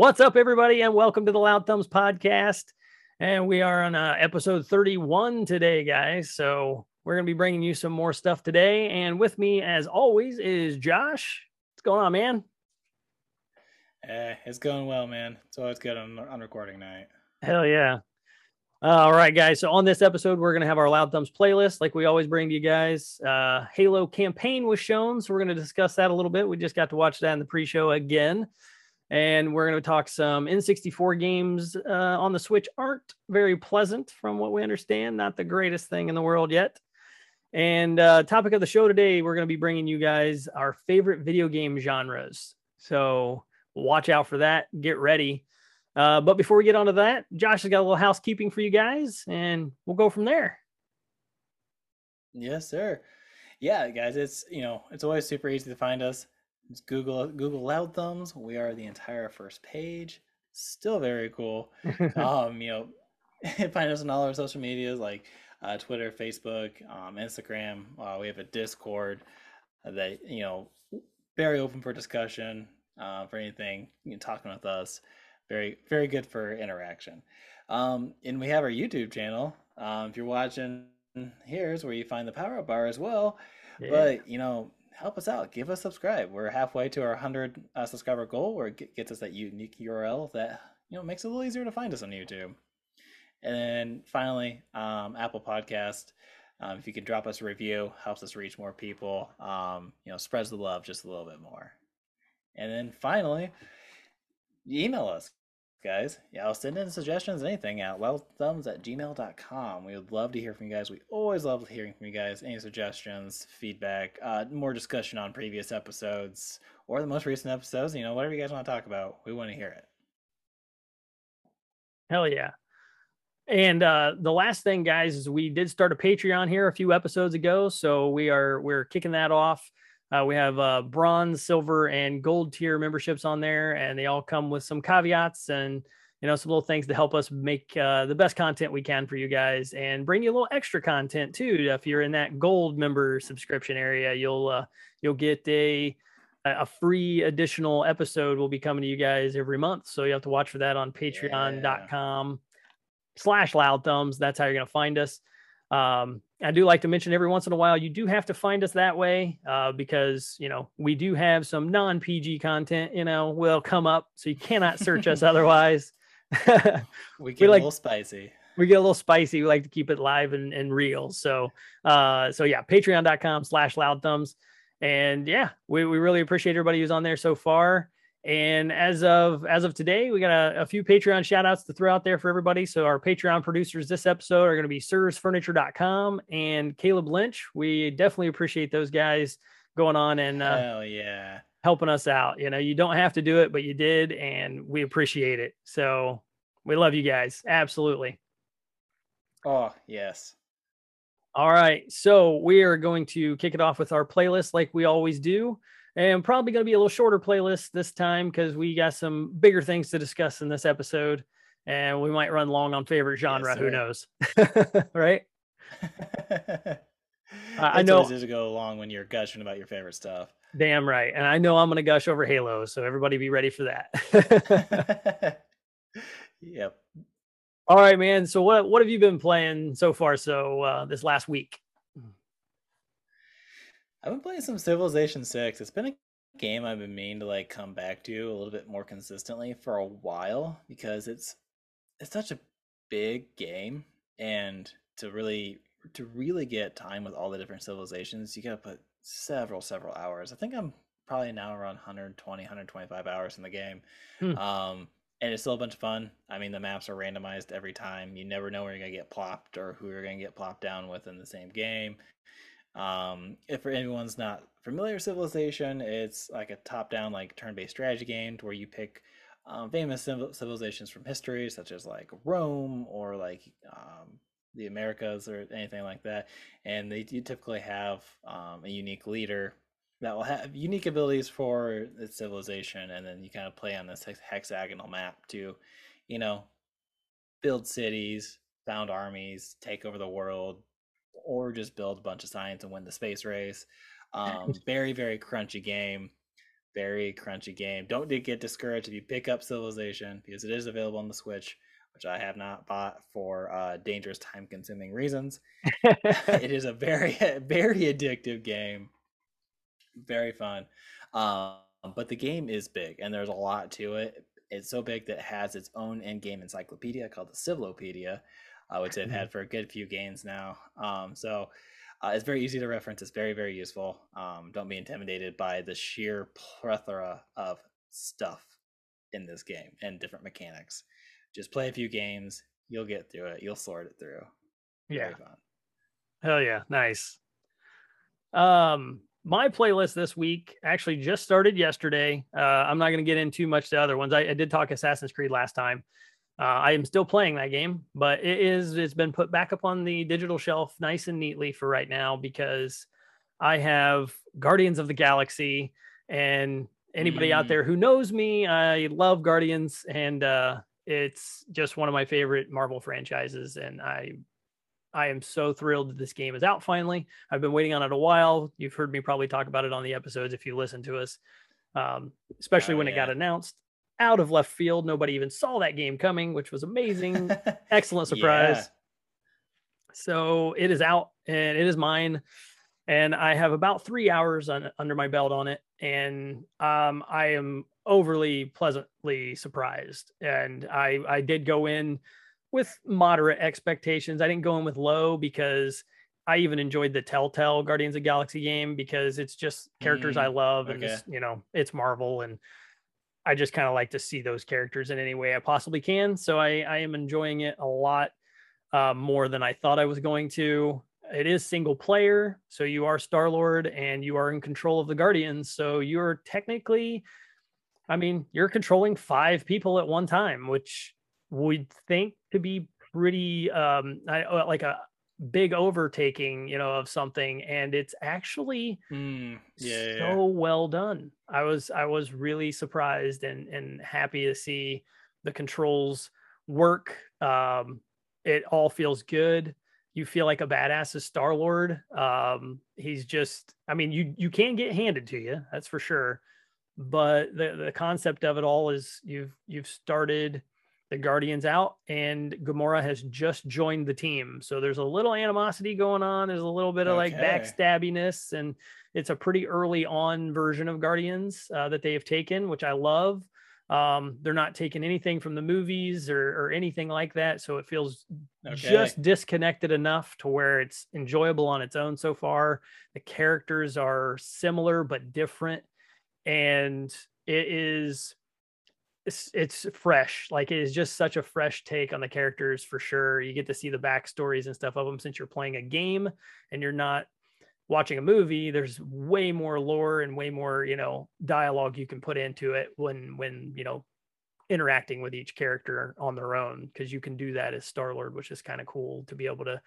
What's up, everybody, and welcome to the Loud Thumbs podcast. And we are on uh, episode 31 today, guys. So we're going to be bringing you some more stuff today. And with me, as always, is Josh. What's going on, man? Eh, it's going well, man. It's always good on, on recording night. Hell yeah. All right, guys. So on this episode, we're going to have our Loud Thumbs playlist, like we always bring to you guys. Uh, Halo campaign was shown, so we're going to discuss that a little bit. We just got to watch that in the pre-show again, and we're going to talk some N64 games uh, on the Switch. Aren't very pleasant, from what we understand. Not the greatest thing in the world yet. And uh, topic of the show today, we're going to be bringing you guys our favorite video game genres. So watch out for that. Get ready. Uh, but before we get onto that, Josh has got a little housekeeping for you guys, and we'll go from there. Yes, sir. Yeah, guys, it's you know it's always super easy to find us. It's Google Google Loud Thumbs. We are the entire first page. Still very cool. um, you know, find us on all our social medias like uh, Twitter, Facebook, um, Instagram. Uh, we have a Discord that you know very open for discussion uh, for anything. You know, talking with us very very good for interaction um, and we have our youtube channel um, if you're watching here's where you find the power up bar as well yeah. but you know help us out. Give us subscribe. We're halfway to our 100 uh, subscriber goal where it gets us that unique url that you know makes it a little easier to find us on youtube. And then finally um, apple podcast. Um, if you can drop us a review helps us reach more people um, you know spreads the love just a little bit more. And then finally email us guys. Yeah, I'll send in suggestions, anything at loudthumbs at gmail.com. We would love to hear from you guys. We always love hearing from you guys. Any suggestions, feedback, uh, more discussion on previous episodes or the most recent episodes. You know, whatever you guys want to talk about, we want to hear it. Hell yeah. And uh, the last thing, guys, is we did start a Patreon here a few episodes ago, so we are we're kicking that off. Uh, we have uh, bronze, silver, and gold tier memberships on there, and they all come with some caveats and you know some little things to help us make uh, the best content we can for you guys, and bring you a little extra content too. If you're in that gold member subscription area, you'll uh, you'll get a a free additional episode will be coming to you guys every month. So you have to watch for that on patreon.com yeah. slash loud thumbs. That's how you're going to find us. Um, I do like to mention every once in a while, you do have to find us that way uh, because, you know, we do have some non PG content, you know, will come up. So you cannot search us otherwise. we get we like, a little spicy. We get a little spicy. We like to keep it live and, and real. So, uh, so yeah, patreon.com slash loud thumbs. And yeah, we, we really appreciate everybody who's on there so far. And as of as of today, we got a, a, few Patreon shout outs to throw out there for everybody. So our Patreon producers this episode are going to be sirsfurniture.com and Caleb Lynch. We definitely appreciate those guys going on and uh, Hell yeah. helping us out. You know, you don't have to do it, but you did, and we appreciate it. So we love you guys. Absolutely. Oh, yes. All right. So we are going to kick it off with our playlist like we always do and probably going to be a little shorter playlist this time because we got some bigger things to discuss in this episode and we might run long on favorite genre yes, who knows? Right? I know to go along when you're gushing about your favorite stuff. Damn right and i know i'm going to gush over halo so everybody be ready for that. Yep. All right man so what what have you been playing so far so uh, this last week I've been playing some Civilization Six. It's been a game I've been meaning to like come back to a little bit more consistently for a while because it's it's such a big game and to really to really get time with all the different civilizations you got to put several several hours i think i'm probably now around 120 125 hours in the game hmm. um and it's still a bunch of fun i mean the maps are randomized every time you never know where you're gonna get plopped or who you're gonna get plopped down with in the same game um, if for anyone's not familiar with Civilization, it's like a top-down, like turn-based strategy game where you pick um, famous civilizations from history, such as like Rome or like um, the Americas or anything like that, and they typically have um, a unique leader that will have unique abilities for its civilization, and then you kind of play on this hexagonal map to, you know, build cities, found armies, take over the world, or just build a bunch of science and win the space race. Um, very very crunchy game. very crunchy game. Don't get discouraged if you pick up Civilization because it is available on the Switch, which I have not bought for uh, dangerous, time-consuming reasons. it is a very, very addictive game. Very fun, um, but the game is big and there's a lot to it. It's so big that it has its own in-game encyclopedia called the Civilopedia, uh, which they've had for a good few games now. Um, so uh, it's very easy to reference. It's very, very useful. Um, don't be intimidated by the sheer plethora of stuff in this game and different mechanics. Just play a few games. You'll get through it. You'll sort it through. Yeah. Hell yeah. Nice. Um, my playlist this week actually just started yesterday. Uh, I'm not going to get into too much the other ones. I, I, did talk Assassin's Creed last time. Uh, I am still playing that game, but it is it's been put back up on the digital shelf nice and neatly for right now because I have Guardians of the Galaxy and anybody mm. out there who knows me, I love Guardians and uh, it's just one of my favorite Marvel franchises and I I am so thrilled that this game is out finally. I've been waiting on it a while. You've heard me probably talk about it on the episodes if you listen to us, um, especially oh, when yeah. it got announced out of left field. Nobody even saw that game coming, which was amazing. Excellent surprise. Yeah. So it is out and it is mine. And I have about three hours on, under my belt on it. And um, I am overly pleasantly surprised. And I, I did go in with moderate expectations. I didn't go in with low because I even enjoyed the Telltale Guardians of Galaxy game because it's just characters mm, I love and okay. you know, it's Marvel and I just kind of like to see those characters in any way I possibly can. So I, I am enjoying it a lot uh, more than I thought I was going to. It is single player, so you are Star Lord and you are in control of the Guardians. So you're technically, I mean, you're controlling five people at one time, which we'd think to be pretty um, uh, like a big overtaking, you know, of something, and it's actually mm, yeah, so yeah. well done. I was I was really surprised and and happy to see the controls work. Um, it all feels good. You feel like a badass as Star Lord. Um, he's just, I mean, you you can get handed to you, that's for sure. But the the concept of it all is you've you've started the Guardians out, and Gamora has just joined the team. So there's a little animosity going on. There's a little bit of okay. like backstabbiness, and it's a pretty early on version of Guardians uh, that they have taken, which I love. Um, they're not taking anything from the movies or, or anything like that, so it feels okay. just disconnected enough to where it's enjoyable on its own so far. The characters are similar but different, and it is it's it's fresh. Like it is just such a fresh take on the characters for sure. You get to see the backstories and stuff of them since you're playing a game and you're not watching a movie. There's way more lore and way more you know dialogue you can put into it when when you know interacting with each character on their own because you can do that as Star Lord, which is kind of cool to be able to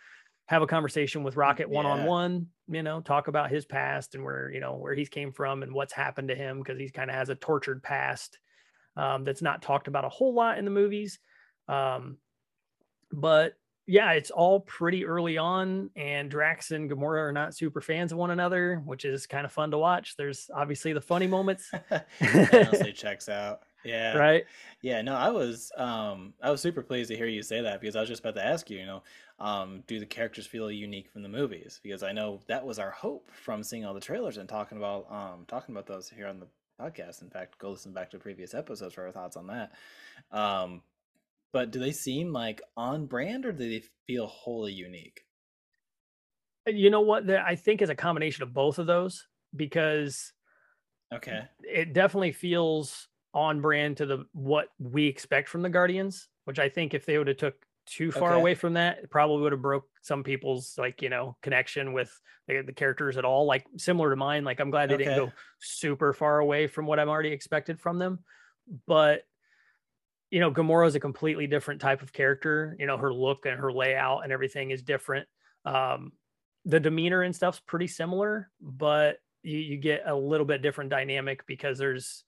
have a conversation with Rocket one on one, you know, talk about his past and where, you know, where he's came from and what's happened to him because he's kind of has a tortured past um, that's not talked about a whole lot in the movies. Um, but yeah, it's all pretty early on, and Drax and Gamora are not super fans of one another, which is kind of fun to watch. There's obviously the funny moments. honestly checks out. Yeah. Right. Yeah. No, I was um I was super pleased to hear you say that because I was just about to ask you, you know, um, do the characters feel unique from the movies? Because I know that was our hope from seeing all the trailers and talking about um talking about those here on the podcast. In fact, go listen back to previous episodes for our thoughts on that. Um, but do they seem like on brand or do they feel wholly unique? You know what? I think is a combination of both of those because okay, it definitely feels on brand to the what we expect from the Guardians. Which I think if they would have took too far okay. away from that, it probably would have broke some people's like you know connection with the, the characters at all. Like similar to mine, like I'm glad they okay. didn't go super far away from what I'm already expected from them. But you know, Gamora is a completely different type of character. You know, her look and her layout and everything is different. Um, the demeanor and stuff's pretty similar, but you, you get a little bit different dynamic because there's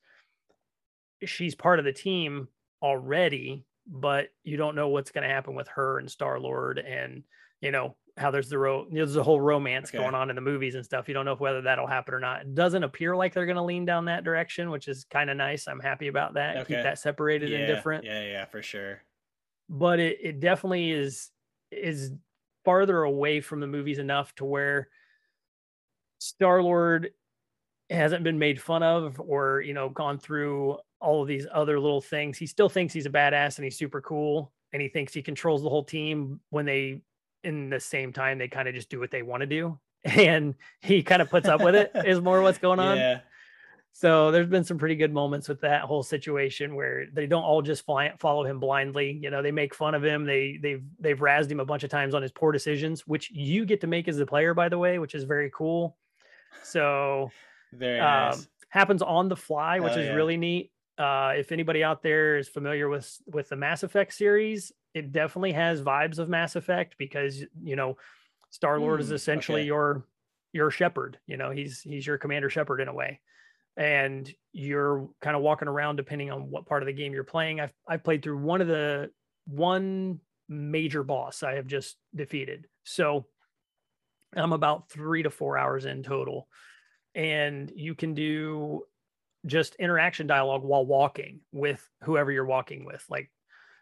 she's part of the team already but you don't know what's going to happen with her and Star Lord, and you know how there's the ro- there's a whole romance okay. going on in the movies and stuff. You don't know whether that'll happen or not. It doesn't appear like they're going to lean down that direction, which is kind of nice. I'm happy about that. Okay. Keep that separated yeah, and different. Yeah, yeah, for sure. But it, it definitely is is farther away from the movies enough to where Star Lord hasn't been made fun of or you know gone through all of these other little things. He still thinks he's a badass and he's super cool and he thinks he controls the whole team when they in the same time they kind of just do what they want to do and he kind of puts up with it is more what's going on. Yeah. So there's been some pretty good moments with that whole situation where they don't all just fly, follow him blindly. You know, they make fun of him. They they've they've razzed him a bunch of times on his poor decisions, which you get to make as the player, by the way, which is very cool. So very um, nice. happens on the fly, which is yeah. really neat. Uh, if anybody out there is familiar with with the Mass Effect series, it definitely has vibes of Mass Effect because you know Star Lord mm, is essentially okay. your your Shepard. You know, he's he's your Commander Shepard in a way, and you're kind of walking around depending on what part of the game you're playing. I've I've played through one of the one major boss I have just defeated, so I'm about three to four hours in total, and you can do just interaction dialogue while walking with whoever you're walking with. Like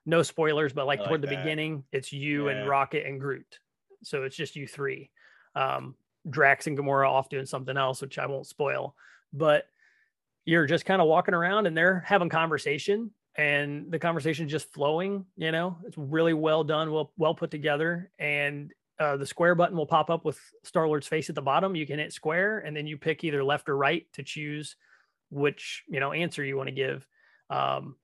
no spoilers, but like, like toward the that. beginning, it's you yeah. and Rocket and Groot. So it's just you three. Um, Drax and Gamora off doing something else, which I won't spoil. But you're just kind of walking around and they're having conversation and the conversation is just flowing, you know, it's really well done, well, well put together. And uh, the square button will pop up with Star Lord's face at the bottom. You can hit square and then you pick either left or right to choose which you know answer you want to give um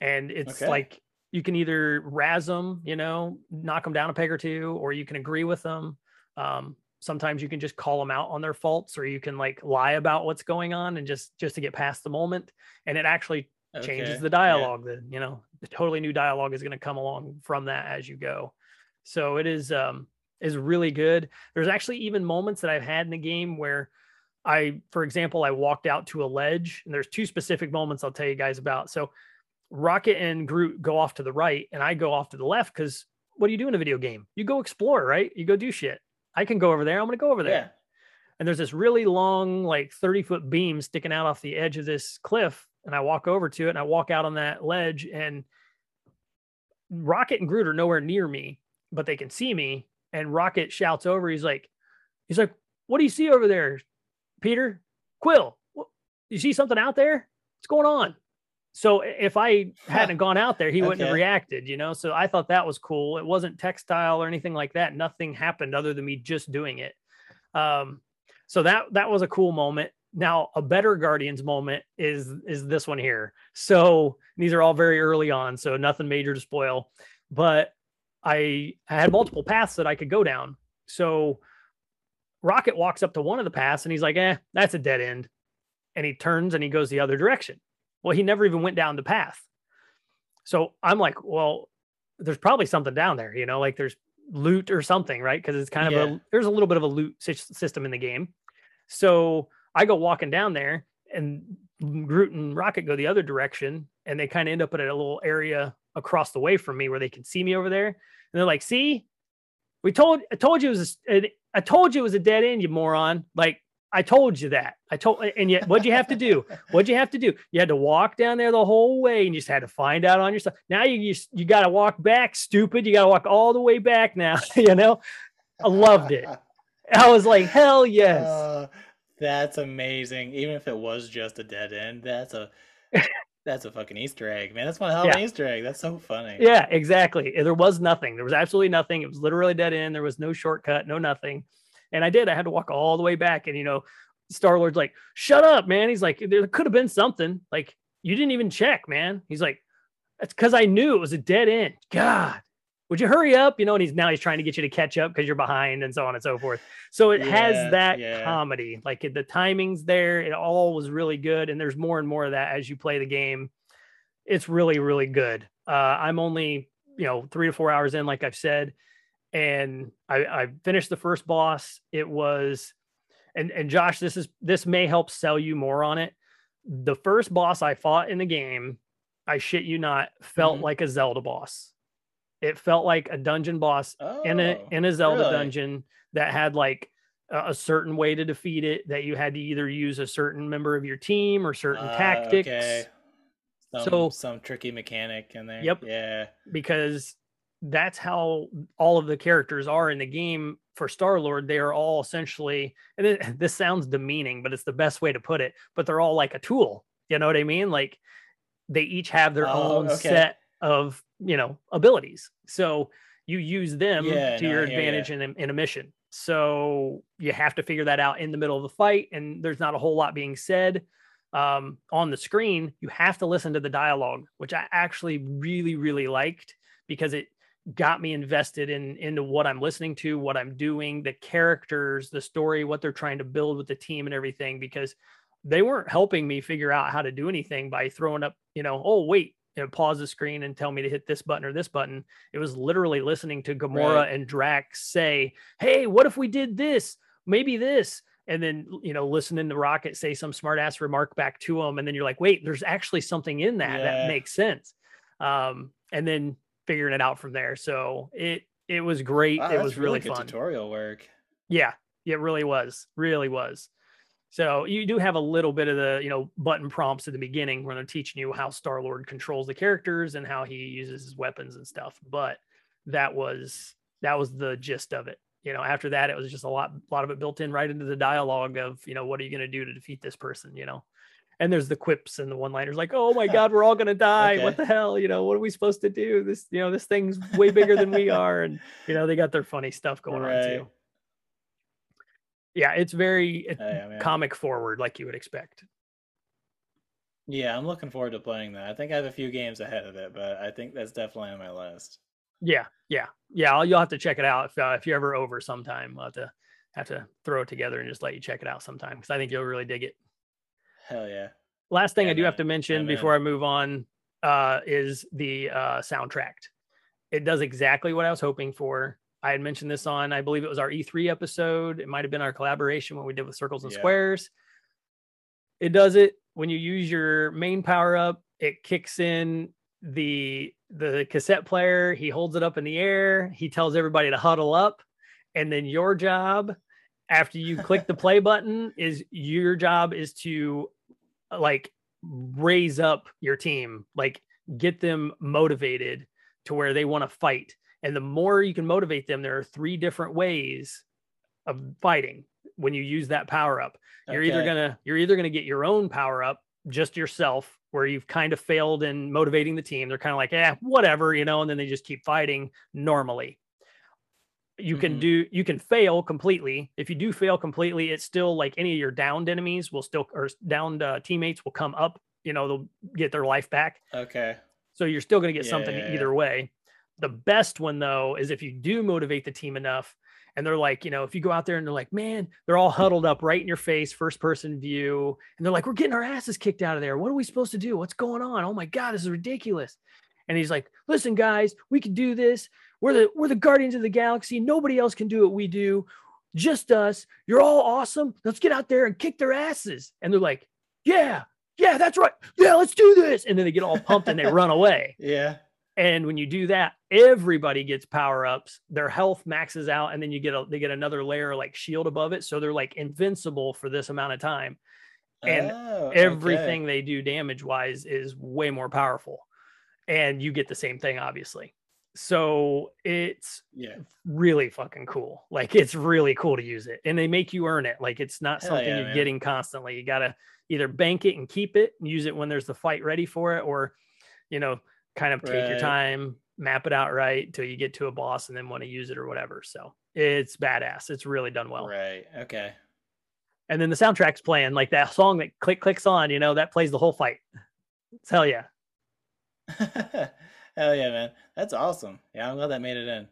and it's okay. like you can either razz them you know knock them down a peg or two or you can agree with them um sometimes you can just call them out on their faults or you can like lie about what's going on and just just to get past the moment and it actually okay. changes the dialogue yeah. the you know the totally new dialogue is going to come along from that as you go so it is um is really good there's actually even moments that i've had in the game where I, for example, I walked out to a ledge, and there's two specific moments I'll tell you guys about. So, Rocket and Groot go off to the right, and I go off to the left because what do you do in a video game? You go explore, right? You go do shit. I can go over there. I'm going to go over there. Yeah. And there's this really long, like 30 foot beam sticking out off the edge of this cliff. And I walk over to it and I walk out on that ledge, and Rocket and Groot are nowhere near me, but they can see me. And Rocket shouts over, he's like, he's like, what do you see over there? Peter, Quill, you see something out there? What's going on? So if I hadn't gone out there, he wouldn't okay. have reacted, you know? So I thought that was cool. It wasn't textile or anything like that. Nothing happened other than me just doing it. Um, so that that was a cool moment. Now a better Guardians moment is is this one here. So these are all very early on, so nothing major to spoil. But I, I had multiple paths that I could go down. So Rocket walks up to one of the paths and he's like, eh, that's a dead end. And he turns and he goes the other direction. Well, he never even went down the path. So I'm like, well, there's probably something down there, you know, like there's loot or something, right? Because it's kind of yeah. a, there's a little bit of a loot system in the game. So I go walking down there and Groot and Rocket go the other direction and they kind of end up at a little area across the way from me where they can see me over there. And they're like, see, we told I told you it was a, I told you it was a dead end, you moron. Like I told you that. I told, and yet, what'd you have to do? What'd you have to do? You had to walk down there the whole way, and you just had to find out on yourself. Now you you, you got to walk back, stupid. You got to walk all the way back now. you know, I loved it. I was like, hell yes. Uh, that's amazing. Even if it was just a dead end, that's a that's a fucking Easter egg, man. That's one hell of yeah. an Easter egg. That's so funny. Yeah, exactly. There was nothing. There was absolutely nothing. It was literally dead end. There was no shortcut, no nothing. And I did. I had to walk all the way back. And you know, Star Lord's like, "Shut up, man." He's like, "There could have been something. Like you didn't even check, man." He's like, "That's because I knew it was a dead end." God, would you hurry up? You know, and he's now he's trying to get you to catch up because you're behind and so on and so forth. So it yeah, has that yeah. comedy, like the timing's there. It all was really good, and there's more and more of that as you play the game. It's really, really good. Uh, I'm only you know three to four hours in, like I've said, and I, I finished the first boss. It was, and and Josh, this is this may help sell you more on it. The first boss I fought in the game I shit you not, felt Mhm. like a Zelda boss. It felt like a dungeon boss Oh, in a in a Zelda really? dungeon that had like a, a certain way to defeat it. That you had to either use a certain member of your team or certain Ah, tactics. okay. Some, So- some tricky mechanic in there. Yep. Yeah. because that's how all of the characters are in the game for Star Lord. They are all essentially, and it, this sounds demeaning, but it's the best way to put it. But they're all like a tool. You know what I mean? Like they each have their Oh, own okay. set of you know abilities. So you use them Yeah, to no, your I hear ya. advantage in, a- in a mission. So you have to figure that out in the middle of the fight, and there's not a whole lot being said um, on the screen. You have to listen to the dialogue, which I actually really, really liked because it got me invested in into what I'm listening to, what I'm doing, the characters, the story, what they're trying to build with the team and everything. Because they weren't helping me figure out how to do anything by throwing up, you know, oh wait, you know, pause the screen and tell me to hit this button or this button. It was literally listening to Gamora Right. and Drax say, "Hey, what if we did this? Maybe this." And then you know, listening to Rocket say some smart ass remark back to him, and then you're like, "Wait, there's actually something in that Yeah. that makes sense." Um, and then figuring it out from there. So it it was great. Wow, it was really good fun. tutorial work. Yeah, it really was. Really was. So you do have a little bit of the, you know, button prompts at the beginning where they're teaching you how Star Lord controls the characters and how he uses his weapons and stuff. But that was that was the gist of it. You know, after that, it was just a lot, a lot of it built in right into the dialogue of, you know, what are you going to do to defeat this person? You know, and there's the quips and the one-liners like, "Oh my God, we're all going to die! What the hell? You know, what are we supposed to do? This, you know, this thing's way bigger than we are." And you know, they got their funny stuff going on too. Yeah, it's very it- Oh, yeah, comic forward, like you would expect. Yeah, I'm looking forward to playing that. I think I have a few games ahead of it, but I think that's definitely on my list. Yeah, yeah, yeah. I'll, you'll have to check it out if uh, if you're ever over sometime. I'll have to have to throw it together and just let you check it out sometime because I think you'll really dig it. Hell yeah. Last thing Yeah, I do have to mention before. I move on uh, is the uh, soundtrack. It does exactly what I was hoping for. I had mentioned this on, I believe it was our E3 episode. It might have been our collaboration when we did with Circles and Yeah. Squares. It does it when you use your main power up. It kicks in the the cassette player. He holds it up in the air. He tells everybody to huddle up, and then your job after you click the play button is your job is to like raise up your team, like get them motivated to where they want to fight. And the more you can motivate them, there are three different ways of fighting when you use that power up. You're either gonna you're either gonna get your own power up, just yourself, where you've kind of failed in motivating the team. They're kind of like, yeah, whatever, you know, and then they just keep fighting normally. You can Mhm. do you can fail completely. If you do fail completely, it's still like any of your downed enemies will still or downed uh, teammates will come up. You know, they'll get their life back. Okay. So you're still going to get Yeah, something yeah, yeah. either way. The best one though is if you do motivate the team enough and they're like, you know, if you go out there and they're like, man, they're all huddled up right in your face, first person view, and they're like, we're getting our asses kicked out of there. What are we supposed to do? What's going on? Oh my God, this is ridiculous. And he's like, listen, guys, we can do this. We're the we're the guardians of the galaxy. Nobody else can do what we do. Just us. You're all awesome. Let's get out there and kick their asses. And they're like, yeah, yeah, that's right. Yeah, let's do this. And then they get all pumped and they run away. Yeah. And when you do that, everybody gets power ups. Their health maxes out, and then you get a they get another layer like shield above it, so they're like invincible for this amount of time. And Oh, okay. Everything they do damage wise is way more powerful, and you get the same thing, obviously. So it's Yeah. really fucking cool. Like it's really cool to use it, and they make you earn it. Like it's not Hell something yeah, you're man. getting constantly. You gotta either bank it and keep it, and use it when there's the fight ready for it, or you know, kind of take your time, map it out right till you get to a boss, and then want to use it or whatever. So it's badass. It's really done well. Right. Okay. And then the soundtrack's playing like that song that click clicks on. You know, that plays the whole fight. It's hell yeah. Hell yeah, man. That's awesome. Yeah, I'm glad that made it in.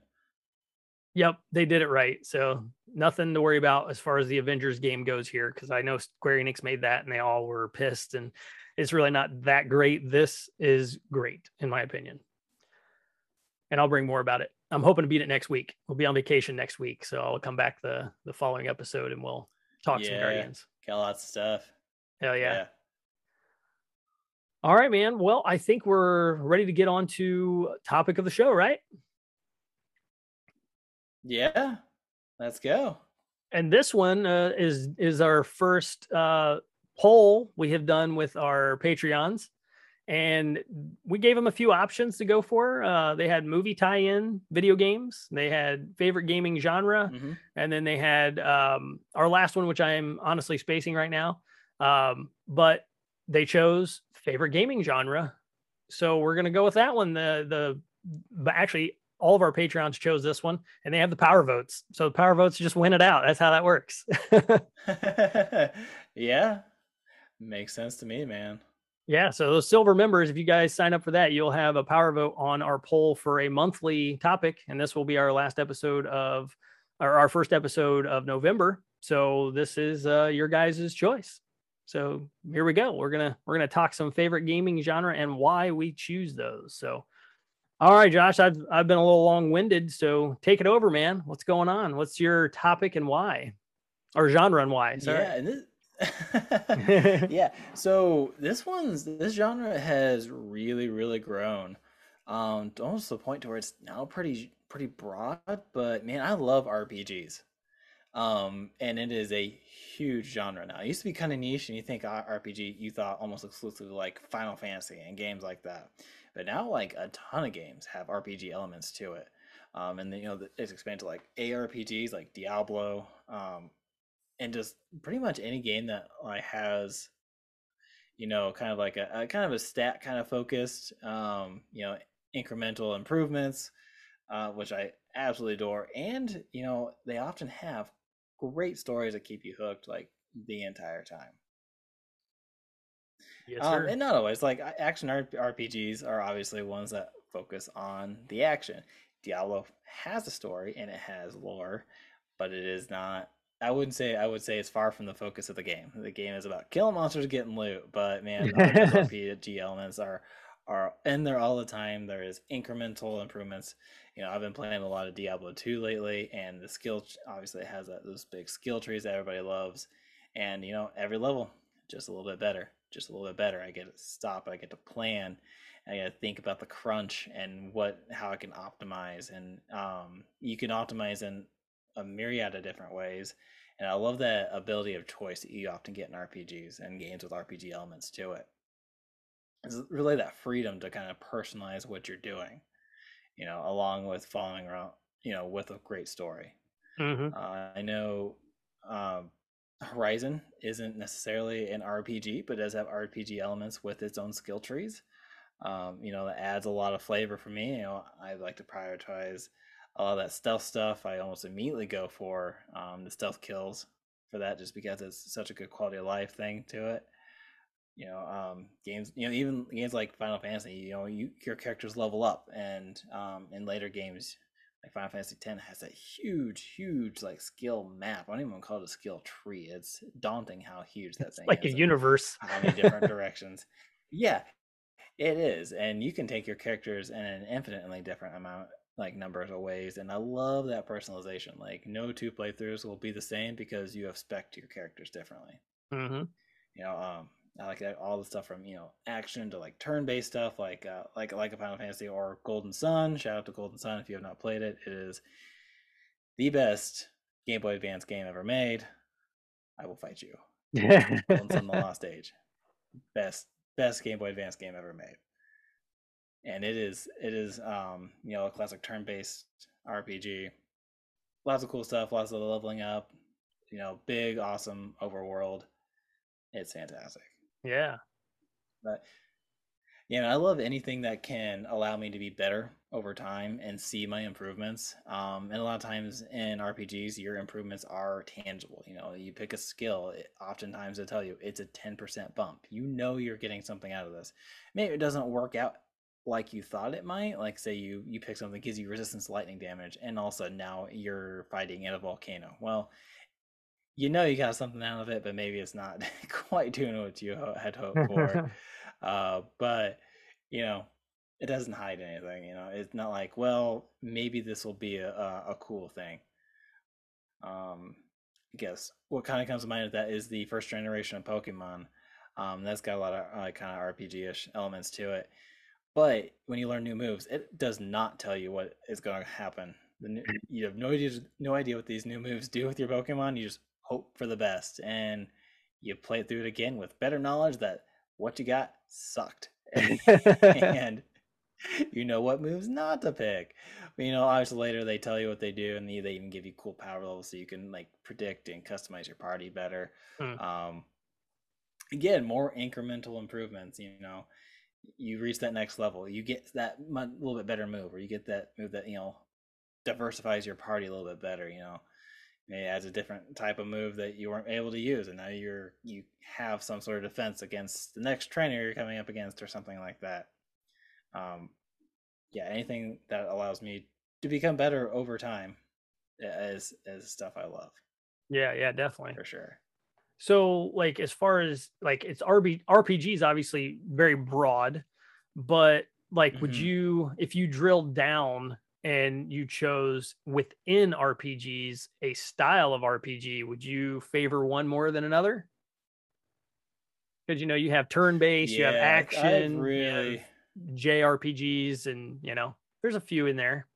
Yep, they did it right. So nothing to worry about as far as the Avengers game goes here, because I know Square Enix made that and they all were pissed, and it's really not that great. This is great, in my opinion. And I'll bring more about it. I'm hoping to beat it next week. We'll be on vacation next week, so I'll come back the the following episode and we'll talk some Yeah. Guardians. Got lots of stuff. Hell yeah. All right, man. Well, I think we're ready to get on to topic of the show, right? Yeah, let's go. And this one uh, is is our first uh, poll we have done with our Patreons, and we gave them a few options to go for. Uh, they had movie tie-in, video games. They had favorite gaming genre, mm-hmm. and then they had um, our last one, which I am honestly spacing right now. Um, but they chose favorite gaming genre. So we're gonna go with that one. The the but actually all of our Patreons chose this one and they have the power votes. So the power votes just win it out. That's how that works. yeah. Makes sense to me, man. Yeah. So those silver members, if you guys sign up for that, you'll have a power vote on our poll for a monthly topic. And this will be our last episode of or our first episode of November. So this is uh, your guys' choice. So here we go. We're gonna we're gonna talk some favorite gaming genre and why we choose those. So, all right, Josh, I've I've been a little long winded, so take it over, man. What's going on? What's your topic and why, or genre and why? Sorry. Yeah, and this, yeah. So this one's this genre has really really grown, um, almost to the point to where it's now pretty pretty broad. But man, I love RPGs. Um, and it is a huge genre now. It used to be kind of niche, and you think RPG, you thought almost exclusively like Final Fantasy and games like that. But now, like a ton of games have RPG elements to it. Um, and then, you know, it's expanded to like ARPGs like Diablo, um, and just pretty much any game that like has, you know, kind of like a, a kind of a stat kind of focused, um, you know, incremental improvements, uh, which I absolutely adore. And you know, they often have great stories that keep you hooked like the entire time. Yes, um, and not always like action RPGs are obviously ones that focus on the action. Diablo has a story and it has lore, but it is not. I wouldn't say I would say it's far from the focus of the game. The game is about killing monsters, getting loot, but man, the RPG elements are are in there all the time. There is incremental improvements you know, I've been playing a lot of Diablo 2 lately, and the skill obviously has that, those big skill trees that everybody loves. And, you know, every level, just a little bit better, just a little bit better. I get to stop, I get to plan, I got to think about the crunch and what, how I can optimize. And um, you can optimize in a myriad of different ways. And I love that ability of choice that you often get in RPGs and games with RPG elements to it. It's really that freedom to kind of personalize what you're doing you know, along with following around, you know, with a great story. Mm-hmm. Uh, I know um, Horizon isn't necessarily an RPG, but does have RPG elements with its own skill trees. Um, you know, that adds a lot of flavor for me. You know, I like to prioritize a lot of that stealth stuff. I almost immediately go for um, the stealth kills for that, just because it's such a good quality of life thing to it. You know um, games you know even games like final fantasy you know you, your characters level up and um, in later games like final fantasy 10 has a huge huge like skill map. I don't even call it a skill tree. It's daunting how huge that it's thing like is a universe. how many different directions. Yeah it is and you can take your characters in an infinitely different amount like numbers of ways and i love that personalization like no two playthroughs will be the same because you have spec your characters differently mm-hmm. you know um I like all the stuff from you know action to like turn-based stuff, like uh, like like a Final Fantasy or Golden Sun. Shout out to Golden Sun if you have not played it. It is the best Game Boy Advance game ever made. I will fight you. Golden Sun: The Lost Age, best best Game Boy Advance game ever made. And it is it is um you know a classic turn-based RPG. Lots of cool stuff, lots of leveling up. You know, big, awesome overworld. It's fantastic. Yeah. But yeah, I love anything that can allow me to be better over time and see my improvements. Um, and a lot of times in RPGs, your improvements are tangible. You know, you pick a skill, it, oftentimes they tell you it's a 10% bump. You know you're getting something out of this. Maybe it doesn't work out like you thought it might. Like say you you pick something gives you resistance to lightning damage, and also now you're fighting in a volcano. Well, you know you got something out of it, but maybe it's not quite doing what you had hoped for. uh, but you know, it doesn't hide anything. You know, it's not like, well, maybe this will be a, a, a cool thing. Um, I guess what kind of comes to mind of that is the first generation of Pokemon. Um, that's got a lot of uh, kind of RPG ish elements to it. But when you learn new moves, it does not tell you what is going to happen. New, you have no idea, no idea what these new moves do with your Pokemon. You just hope for the best, and you play through it again with better knowledge that what you got sucked, and you know what moves not to pick. But, you know, obviously later they tell you what they do, and they, they even give you cool power levels so you can like predict and customize your party better. Hmm. Um, again, more incremental improvements. You know, you reach that next level, you get that little bit better move, or you get that move that you know diversifies your party a little bit better. You know, it adds a different type of move that you weren't able to use, and now you're you have some sort of defense against the next trainer you're coming up against, or something like that. Um, yeah, anything that allows me to become better over time is is stuff I love. Yeah, yeah, definitely for sure. So, like, as far as like it's RB RPGs, obviously very broad, but like, mm-hmm. would you if you drilled down and you chose within RPGs a style of RPG, would you favor one more than another? Because you know you have turn based, yeah, you have action, really have JRPGs, and you know there's a few in there.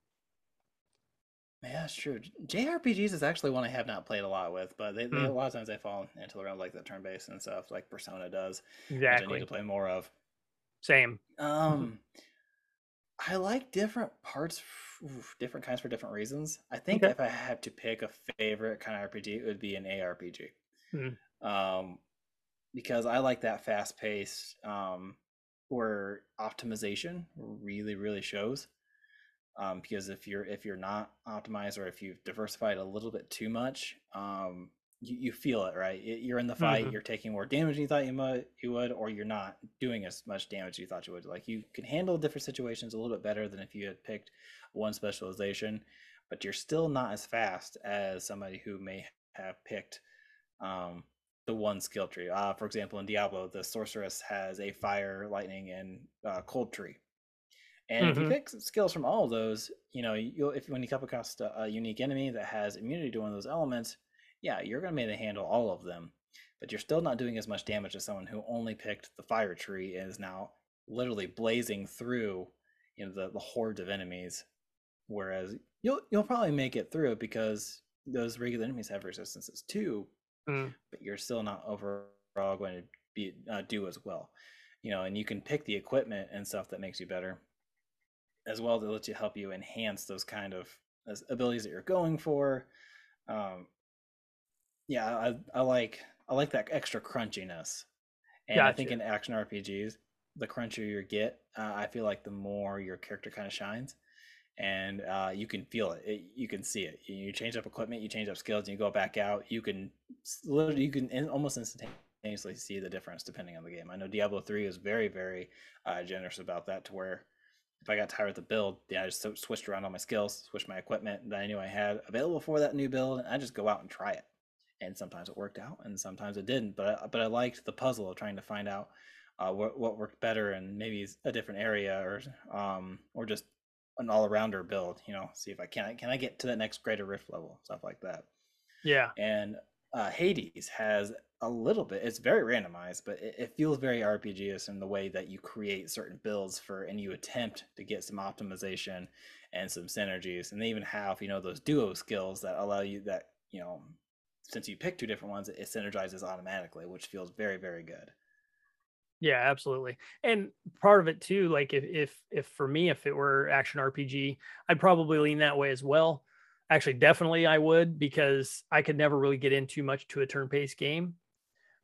Yeah, that's true. JRPGs is actually one I have not played a lot with, but they, they a hmm. lot of times they fall into the realm like the turn based and stuff, like Persona does. Exactly. I need to play more of. Same. Um, I like different parts, different kinds for different reasons. I think okay. if I had to pick a favorite kind of RPG, it would be an ARPG. Hmm. Um, because I like that fast pace, um, where optimization really, really shows um, because if you're if you're not optimized or if you've diversified a little bit too much um, you, you feel it right? You're in the fight mm-hmm. you're taking more damage than you thought you might you would or you're not doing as much damage as you thought you would. Like you can handle different situations a little bit better than if you had picked one specialization but you're still not as fast as somebody who may have picked um, the one skill tree. Uh, for example in diablo the sorceress has a fire lightning and uh, cold tree and mm-hmm. if you mm-hmm. pick skills from all of those, you know, you'll if when you come across a, a unique enemy that has immunity to one of those elements, yeah, you're going to be able to handle all of them. But you're still not doing as much damage as someone who only picked the fire tree and is now literally blazing through, you know, the, the horde of enemies. Whereas you'll you'll probably make it through because those regular enemies have resistances too, mm. but you're still not overall going to be uh, do as well. You know, and you can pick the equipment and stuff that makes you better as well to let you help you enhance those kind of abilities that you're going for. Um, yeah, I, I like I like that extra crunchiness, and gotcha. I think in action RPGs, the crunchier you get, uh, I feel like the more your character kind of shines, and uh, you can feel it. it. You can see it. You change up equipment, you change up skills, and you go back out. You can literally, you can almost instantaneously see the difference depending on the game. I know Diablo three is very, very uh, generous about that, to where if I got tired of the build, yeah, I just switched around all my skills, switched my equipment that I knew I had available for that new build, and I just go out and try it. And sometimes it worked out, and sometimes it didn't. But I, but I liked the puzzle of trying to find out uh, what what worked better, and maybe a different area, or um, or just an all arounder build. You know, see if I can I, can I get to that next greater rift level, stuff like that. Yeah. And uh, Hades has a little bit. It's very randomized, but it, it feels very RPGish in the way that you create certain builds for and you attempt to get some optimization and some synergies. And they even have, you know, those duo skills that allow you that, you know, since you pick two different ones, it, it synergizes automatically, which feels very, very good. Yeah, absolutely. And part of it too, like if if if for me, if it were action RPG, I'd probably lean that way as well. Actually, definitely I would because I could never really get in too much to a turn-based game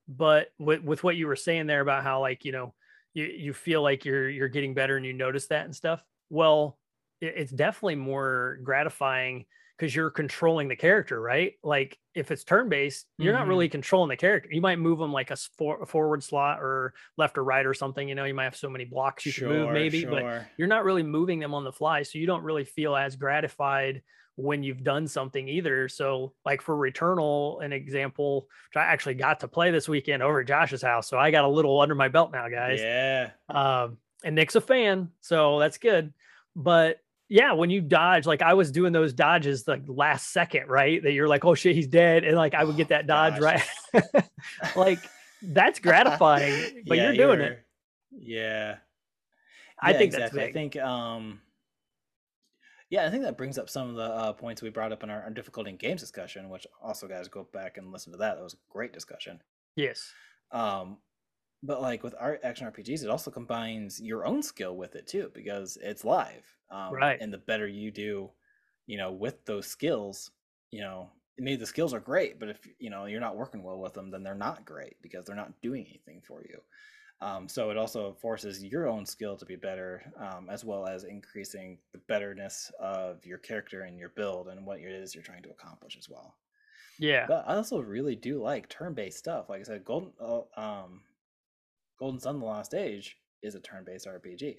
but with, with what you were saying there about how like you know you, you feel like you're you're getting better and you notice that and stuff well it, it's definitely more gratifying because you're controlling the character right like if it's turn based you're mm-hmm. not really controlling the character you might move them like a, for, a, forward slot or left or right or something you know you might have so many blocks you sure, can move maybe sure. but you're not really moving them on the fly so you don't really feel as gratified when you've done something either. So, like for Returnal, an example, which I actually got to play this weekend over at Josh's house. So I got a little under my belt now, guys. Yeah. Um, and Nick's a fan, so that's good. But yeah, when you dodge, like I was doing those dodges like last second, right? That you're like, oh shit, he's dead. And like I would get that dodge right. like that's gratifying, but Yeah, you're doing you're- it. Yeah. I Yeah, think exactly. I that's big. think um yeah, I think that brings up some of the uh, points we brought up in our, our difficulty in games discussion, which also guys go back and listen to that. That was a great discussion. yes. Um but like with art action RPGs, it also combines your own skill with it too, because it's live. Um Right. and the better you do, you know, with those skills, you know, maybe the skills are great, but if you know you're not working well with them, then they're not great because they're not doing anything for you. Um, so it also forces your own skill to be better, um, as well as increasing the betterness of your character and your build and what it is you're trying to accomplish as well. Yeah. But I also really do like turn-based stuff. Like I said, Golden uh, um, Golden Sun: The Lost Age is a turn-based RPG.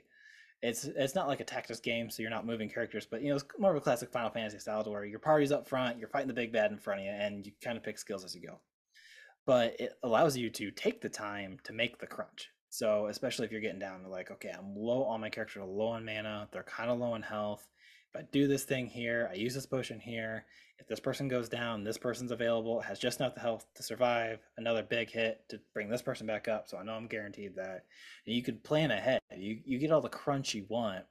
It's it's not like a tactics game, so you're not moving characters, but you know it's more of a classic Final Fantasy style, to where your party's up front, you're fighting the big bad in front of you, and you kind of pick skills as you go. But it allows you to take the time to make the crunch. So especially if you're getting down to like, okay, I'm low on my character, low on mana, they're kind of low on health. If I do this thing here, I use this potion here. If this person goes down, this person's available, has just enough health to survive another big hit to bring this person back up. So I know I'm guaranteed that. And you could plan ahead. You you get all the crunch you want,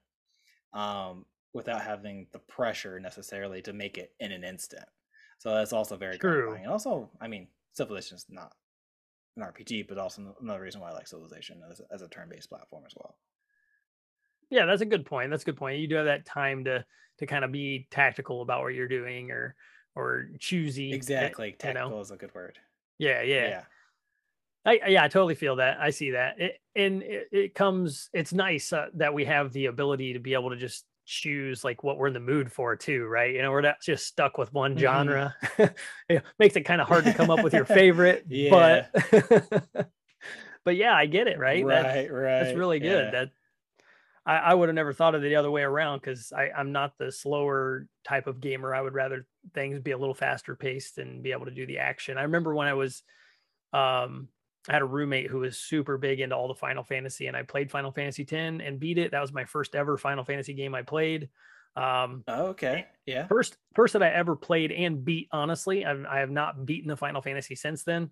um, without having the pressure necessarily to make it in an instant. So that's also very True. And also, I mean, Civilization is not an RPG, but also another reason why I like Civilization as, as a turn-based platform as well. Yeah, that's a good point. That's a good point. You do have that time to to kind of be tactical about what you're doing or or choosy. eh, Exactly, you know? tactical is a good word. Yeah, yeah. yeah. I I- yeah, I totally feel that. I see that. It, and it, it comes it's nice uh, that we have the ability to be able to just choose like what we're in the mood for too, right? You know, we're not just stuck with one Mhm. genre. it makes it kind of hard to come up with your favorite, Yeah. but but yeah, I get it, right? Right, right. that's really good. yeah. That I, I would have never thought of it the other way around because I'm not the slower type of gamer. I would rather things be a little faster paced and be able to do the action. I remember when I was, um, I had a roommate who was super big into all the Final Fantasy, and I played Final Fantasy X and beat it. That was my first ever Final Fantasy game I played. Um, Oh, okay. Yeah. first first that I ever played and beat. Honestly, I've, I have not beaten a Final Fantasy since then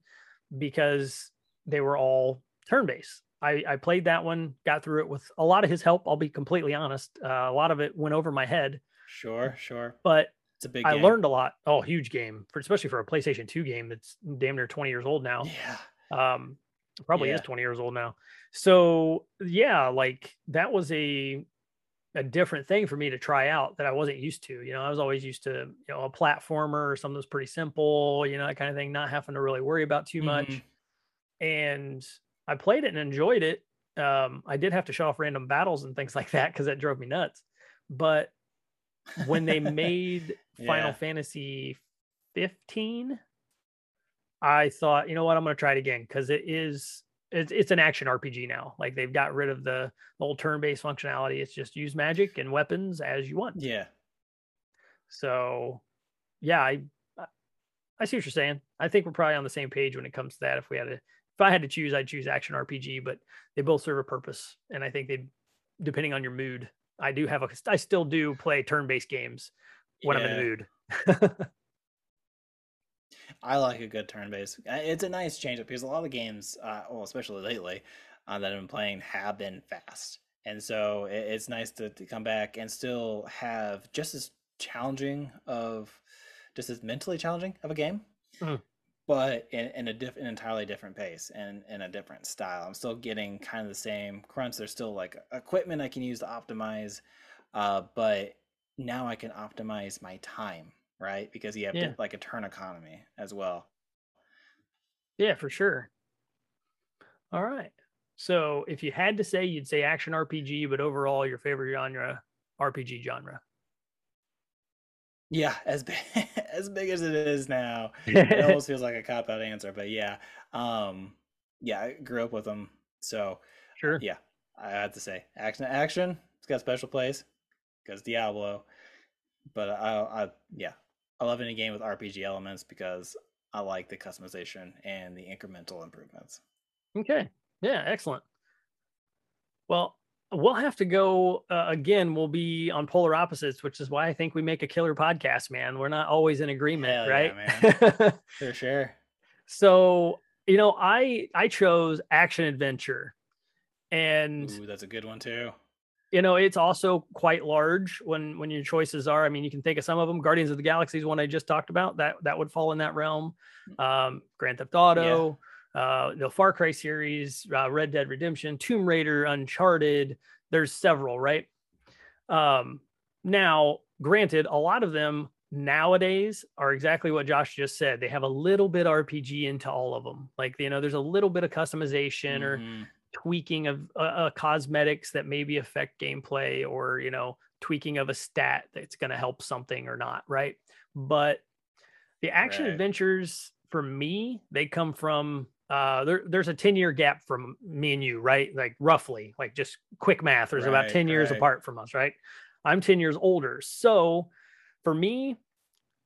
because they were all turn based. I, I played that one, got through it with a lot of his help. I'll be completely honest. Uh, a lot of it went over my head, Sure, sure. but It's a big I game. learned a lot. Oh, huge game for especially for a PlayStation 2 game that's damn near 20 years old now Yeah. Um probably is 20 years old now. So yeah like that was a a different thing for me to try out that i wasn't used to you know? I was always used to you know a platformer or something that's pretty simple you know that kind of thing not having to really worry about too much. Mhm. and i played it and enjoyed it. Um i did have to show off random battles and things like that because that drove me nuts. But when they made Final Fantasy 15, I thought, you know what, I'm going to try it again because it is it's, it's an action RPG now. Like they've got rid of the, old turn-based functionality. It's just use magic and weapons as you want. Yeah. So, yeah, I I- see what you're saying. I think we're probably on the same page when it comes to that. If we had to, if I had to choose, I'd choose action RPG. But they both serve a purpose, and I think they, depending on your mood, I do have a, I still do play turn-based games when I'm in Yeah. the mood. I like a good turn based. It's a nice change up because a lot of games, uh, well, especially lately, uh, that I've been playing have been fast, and so it, it's nice to, to come back and still have just as challenging of, just as mentally challenging of a game, Mhm. but in, in a diff, an entirely different pace and in a different style. I'm still getting kind of the same crunch. There's still like equipment I can use to optimize, uh, but now I can optimize my time, right? Because you have Yeah. like a turn economy as well. Yeah, for sure. All right. So if you had to say, you'd say action RPG, but overall, your favorite genre, RPG genre. Yeah, as big as big as it is now, it almost feels like a cop out answer, but yeah, um, yeah, I grew up with them, so sure. yeah, I have to say action, action. It's got a special place because Diablo, but I, I, yeah, I love any game with RPG elements because I like the customization and the incremental improvements. Okay. Yeah. Excellent. Well, we'll have to go uh, again. We'll be on polar opposites, which is why I think we make a killer podcast, man. We're not always in agreement, Hell yeah, right? For sure. so You know, I I chose action adventure, and Ooh, that's a good one too. You know it's also quite large when when your choices are. I mean, you can think of some of them. Guardians of the Galaxy is one I just talked about. That that would fall in that realm. Um, Grand Theft Auto, uh, the Far Cry series, uh, Red Dead Redemption, Tomb Raider, Uncharted. There's several, right? Um, now, granted, a lot of them nowadays are exactly what Josh just said. They have a little bit RPG into all of them. Like, you know, there's a little bit of customization or Mhm. Tweaking of uh, uh, cosmetics that maybe affect gameplay or, you know, tweaking of a stat that's going to help something or not, right? But the action Right. adventures for me, they come from uh there, there's a 10 year gap from me and you, right? Like roughly, like just quick math, there's about Right, 10 years right. apart from us, right? I'm 10 years older. So for me,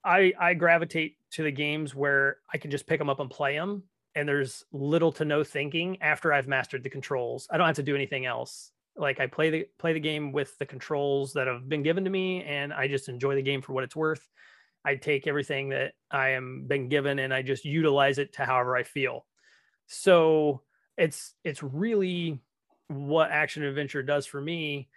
I I gravitate to the games where I can just pick them up and play them and there's little to no thinking after I've mastered the controls. I don't have to do anything else. Like I play the play the game with the controls that have been given to me and I just enjoy the game for what it's worth. I take everything that I am been given and I just utilize it to however I feel. So it's it's really what action adventure does for me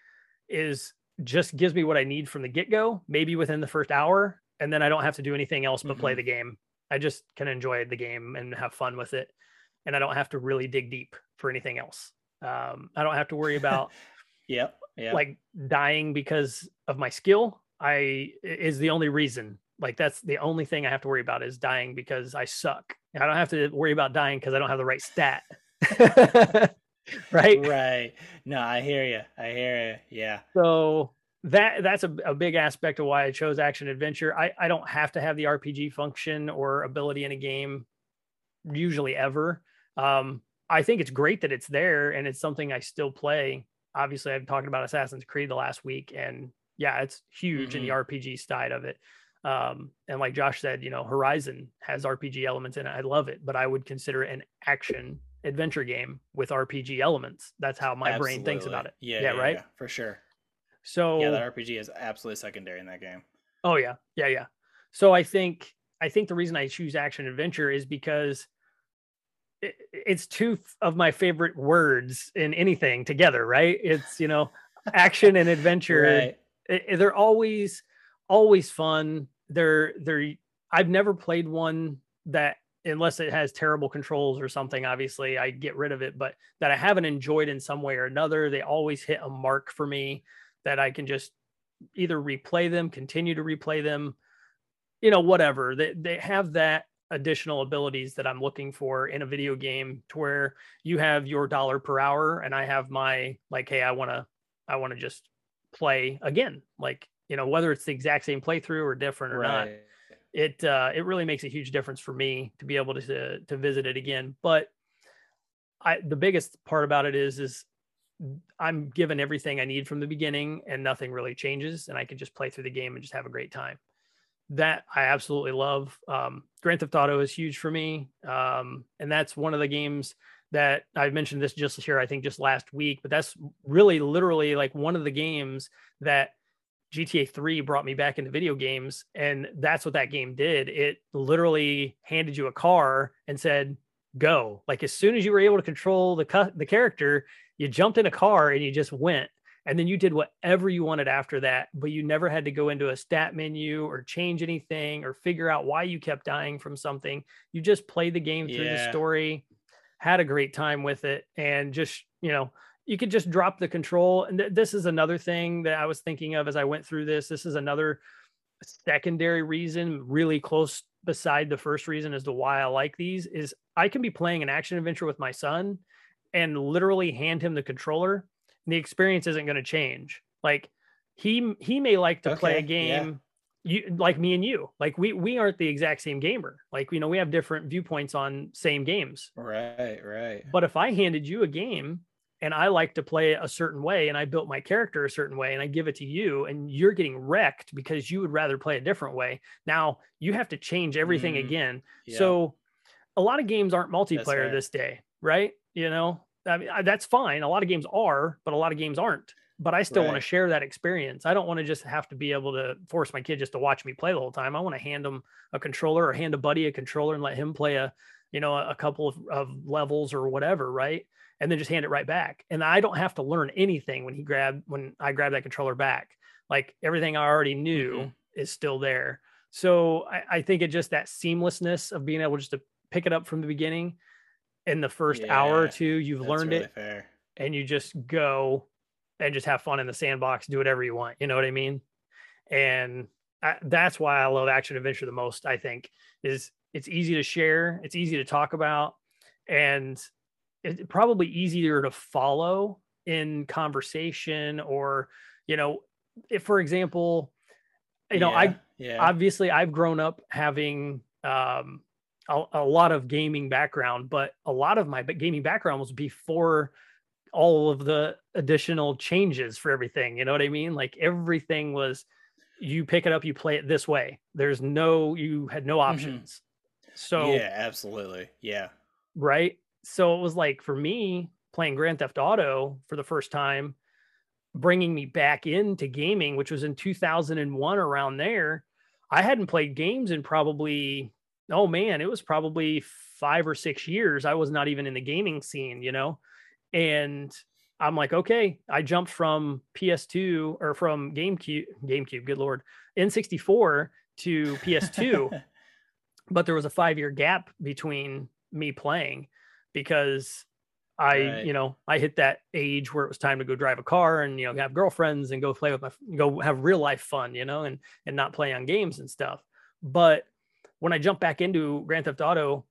is just gives me what I need from the get-go, maybe within the first hour, and then I don't have to do anything else but play Mhm. the game. I just can enjoy the game and have fun with it. And I don't have to really dig deep for anything else. Um, I don't have to worry about Yep. Yeah. like dying because of my skill i is the only reason like that's the only thing i have to worry about is dying because i suck i don't have to worry about dying because i don't have the right stat right right. No, I hear you. I hear you. Yeah. so that that's a, a big aspect of why i chose action adventure I, I don't have to have the rpg function or ability in a game usually ever um i think it's great that it's there and it's something i still play obviously i've talked about assassin's creed the last week and yeah it's huge in the rpg side of it um and like josh said you know horizon has rpg elements in it i love it but i would consider it an action adventure game with rpg elements that's how my brain thinks about it Yeah. Yeah, Yeah. right? yeah, for sure. So Yeah, that RPG is absolutely secondary in that game. Oh yeah, yeah, yeah. So I think I think the reason I choose action adventure is because it, it's two of my favorite words in anything together, right? It's you know, action and adventure. Right. i- i- they're always always fun. They're they're I've never played one that unless it has terrible controls or something obviously I get rid of it but that I haven't enjoyed in some way or another they always hit a mark for me that I can just either replay them continue to replay them you know whatever. They they have that additional abilities that I'm looking for in a video game to where you have your dollar per hour and I have my like hey I want to I want to just play again. Like you know whether it's the exact same playthrough or different or not it uh it really makes a huge difference for me to be able to to visit it again. But i the biggest part about it is is i'm given everything i need from the beginning and nothing really changes and i can just play through the game and just have a great time that i absolutely love um grand theft auto is huge for me um and that's one of the games that i've mentioned this just here i think just last week but that's really literally like one of the games that GTA 3 brought me back into video games and that's what that game did. It literally handed you a car and said go. Like as soon as you were able to control the cu- the character, you jumped in a car and you just went. And then you did whatever you wanted after that, but you never had to go into a stat menu or change anything or figure out why you kept dying from something. You just played the game through the story, had a great time with it and just, you know, you could just drop the control. And th- this is another thing that I was thinking of as I went through this. This is another secondary reason, really close beside the first reason as to why I like these is I can be playing an action adventure with my son and literally hand him the controller. The experience isn't going to change. Like he he may like to play a Okay, yeah. game you like me and you. Like we we aren't the exact same gamer. Like you know we have different viewpoints on same games. Right. Right. But if I handed you a game and I like to play it a certain way and I built my character a certain way and I give it to you and you're getting wrecked because you would rather play a different way. Now you have to change everything Mm, again. Yeah. So a lot of games aren't multiplayer this day, right? You know, I mean, I- that's fine. A lot of games are, but a lot of games aren't. But I still want to share that experience. I don't want to just have to be able to force my kid just to watch me play the whole time. I want to hand them a controller or hand a buddy a controller and let him play a, you know, a, couple of, of levels or whatever, right? And then just hand it right back. And I don't have to learn anything when he grabbed when I grab that controller back. Like everything I already knew mm-hmm. is still there. So I, I, think it just that seamlessness of being able just to pick it up from the beginning in the first yeah, hour or two, you've learned really it fair. and you just go and just have fun in the sandbox, do whatever you want. You know what I mean? And I, that's why I love action adventure the most. I think is it's easy to share, it's easy to talk about, and it's probably easier to follow in conversation or you know if for example you know yeah, i yeah. obviously i've grown up having um a, a, lot of gaming background but a lot of my gaming background was before all of the additional changes for everything you know what i mean like everything was you pick it up, you play it this way. There's no, you had no mm-hmm. options. Mm-hmm. So, yeah, absolutely. Yeah. Right. So it was like for me playing Grand Theft Auto for the first time, bringing me back into gaming, which was in 2001 around there. I hadn't played games in probably, oh man, it was probably five or six years. I was not even in the gaming scene, you know? And I'm like, okay, I jumped from PS2 or from GameCube, GameCube, good lord, N64 to PS2, but there was a five year gap between me playing because I, right. you know, I hit that age where it was time to go drive a car and you know have girlfriends and go play with my go have real life fun, you know, and and not play on games and stuff. But when I jumped back into Grand Theft Auto,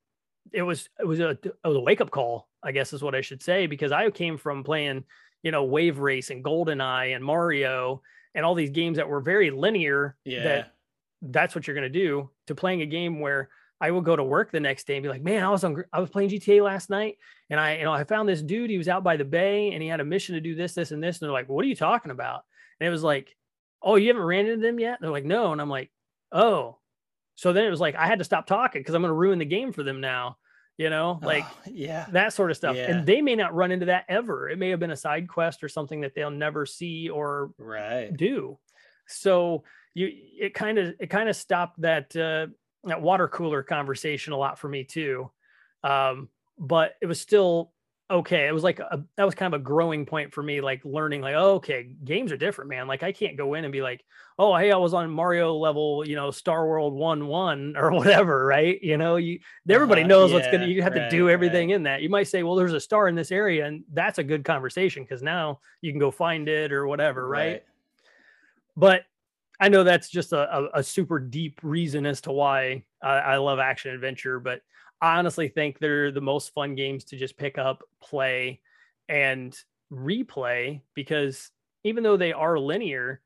it was it was a it was a wake up call, I guess is what I should say, because I came from playing, you know, Wave Race and GoldenEye and Mario and all these games that were very linear. Yeah. That that's what you're gonna do to playing a game where I will go to work the next day and be like, man, I was on I was playing GTA last night and I you know I found this dude he was out by the bay and he had a mission to do this this and this and they're like, what are you talking about? And it was like, oh, you haven't ran into them yet? And they're like, no, and I'm like, oh, so then it was like I had to stop talking because I'm going to ruin the game for them now. You know, like oh, yeah, that sort of stuff. Yeah. And they may not run into that ever. It may have been a side quest or something that they'll never see or right do. So you it kind of it kind of stopped that uh, that water cooler conversation a lot for me too. Um, but it was still okay. It was like a, that was kind of a growing point for me, like learning, like, oh, okay, games are different, man. Like, I can't go in and be like, oh, hey, I was on Mario level, you know, Star World one one or whatever, right? You know, you everybody uh, knows yeah, what's gonna. You have right, to do everything right. in that. You might say, well, there's a star in this area, and that's a good conversation because now you can go find it or whatever, right? right? But I know that's just a, a, a, super deep reason as to why I, I love action adventure, but I honestly think they're the most fun games to just pick up, play, and replay because even though they are linear,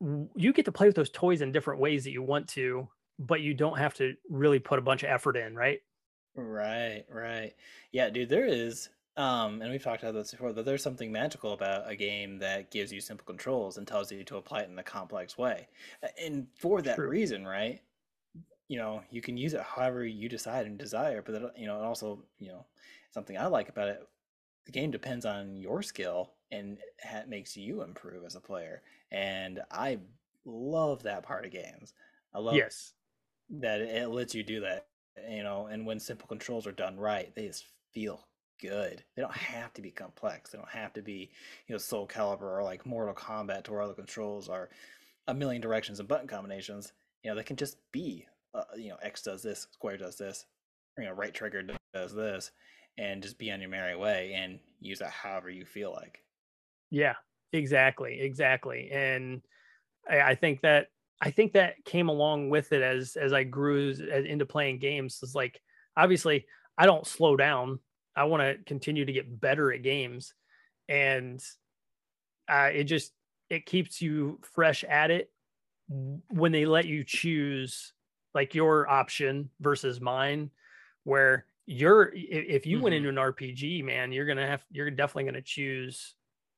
you get to play with those toys in different ways that you want to, but you don't have to really put a bunch of effort in, right? Right, right. Yeah, dude, there is um, and we've talked about this before, that there's something magical about a game that gives you simple controls and tells you to apply it in a complex way. And for that True. reason, right? You know you can use it however you decide and desire but that, you know and also you know something i like about it the game depends on your skill and it makes you improve as a player and i love that part of games. I love yes. that it lets you do that you know and when simple controls are done right they just feel good. They don't have to be complex. They don't have to be you know soul calibur or like mortal kombat to where all the controls are a million directions and button combinations. You know they can just be uh, you know, X does this, square does this, you know, right trigger does this, and just be on your merry way and use it however you feel like. Yeah, exactly, exactly, and I, I think that I think that came along with it as as I grew as, into playing games. It's like obviously I don't slow down. I want to continue to get better at games, and uh, it just it keeps you fresh at it when they let you choose like your option versus mine where you're if you mm-hmm. went into an rpg man you're gonna have you're definitely gonna choose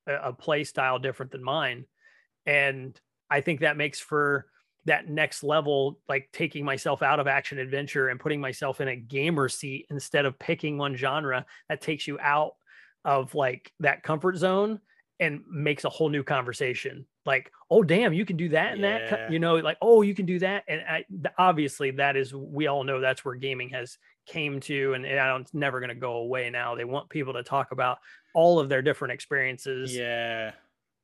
a, a play style different than mine and i think that makes for that next level like taking myself out of action adventure and putting myself in a gamer seat instead of picking one genre that takes you out of like that comfort zone and makes a whole new conversation like oh damn you can do that and Yeah. that you know like oh you can do that and I, obviously that is we all know that's where gaming has came to and, and I don't, it's never going to go away now they want people to talk about all of their different experiences Yeah.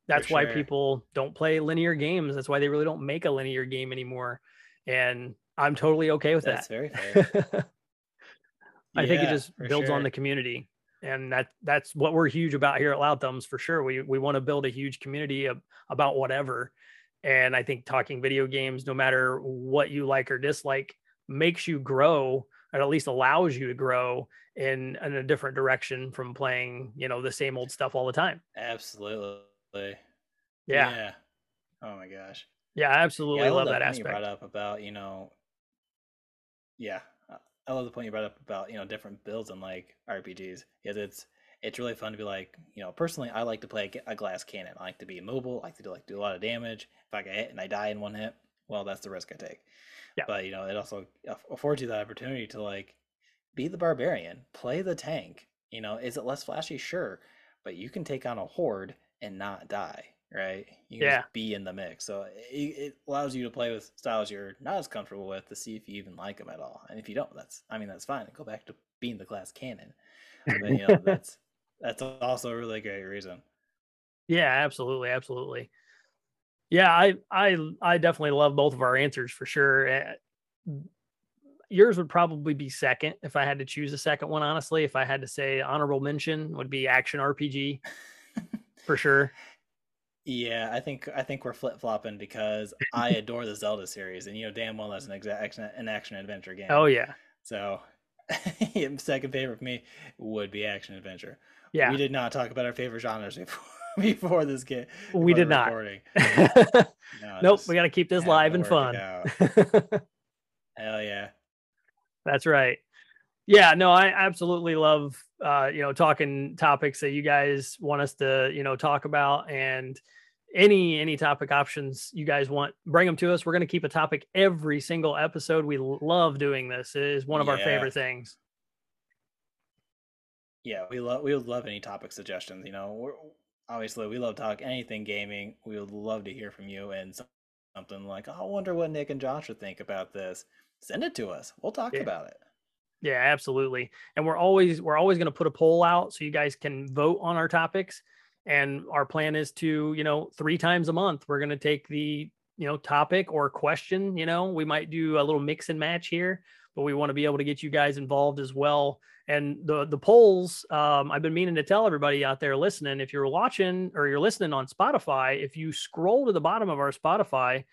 that's why sure. people don't play linear games that's why they really don't make a linear game anymore and i'm totally okay with That's that very fair. I think it just builds on the community. And that that's what we're huge about here at Loud Thumbs for sure. We we want to build a huge community of, about whatever. And I think talking video games, no matter what you like or dislike, makes you grow or at least allows you to grow in, in a different direction from playing, you know, the same old stuff all the time. Absolutely. Yeah. Yeah. Oh my gosh. Yeah, I absolutely I love the that point You brought aspect. up about you know. Yeah, I love the point you brought up about you know different builds and like RPGs because it's it's really fun to be like you know personally I like to play a glass cannon. I like to be immobile. I like to do like do a lot of damage. If I get hit and I die in one hit, well that's the risk I take. Yeah. But you know it also affords you the opportunity to like be the barbarian, play the tank. You know, is it less flashy? Sure, but you can take on a horde and not die, right? You can Yeah. just be in the mix. So it, it allows you to play with styles you're not as comfortable with to see if you even like them at all. And if you don't, that's I mean that's fine. Go back to being the glass cannon. But you know that's that's also a really great reason. Yeah, absolutely, absolutely. Yeah, I I I definitely love both of our answers for sure. Eh, Yours would probably be second if I had to choose a second one. Honestly, if I had to say honorable mention, would be action RPG for sure. Yeah, I think I think we're flip flopping because I adore the Zelda series, and you know damn well that's an exact action an action adventure game. Oh yeah, So second favorite for me would be action adventure. yeah. We did not talk about our favorite genres before before this game. We did not. Recording. No, nope, we got to keep this live and fun. Hell yeah. That's right. Yeah, no, I absolutely love uh, you know, talking topics that you guys want us to, you know, talk about and any any topic options you guys want, bring them to us. We're going to keep a topic every single episode. We love doing this. It is one of our favorite things. Yeah, we love we would love any topic suggestions. You know, we're, obviously we love talk anything gaming. We would love to hear from you and something like, oh, I wonder what Nick and Josh would think about this. Send it to us. We'll talk Yeah. about it. Yeah, absolutely. And we're always we're always going to put a poll out so you guys can vote on our topics. And our plan is to, you know, three times a month we're going to take the, you know, topic or question, you know, we might do a little mix and match here, but we want to be able to get you guys involved as well. And the the polls, um, I've been meaning to tell everybody out there listening, if you're watching or you're listening on Spotify, if you scroll to the bottom of our Spotify,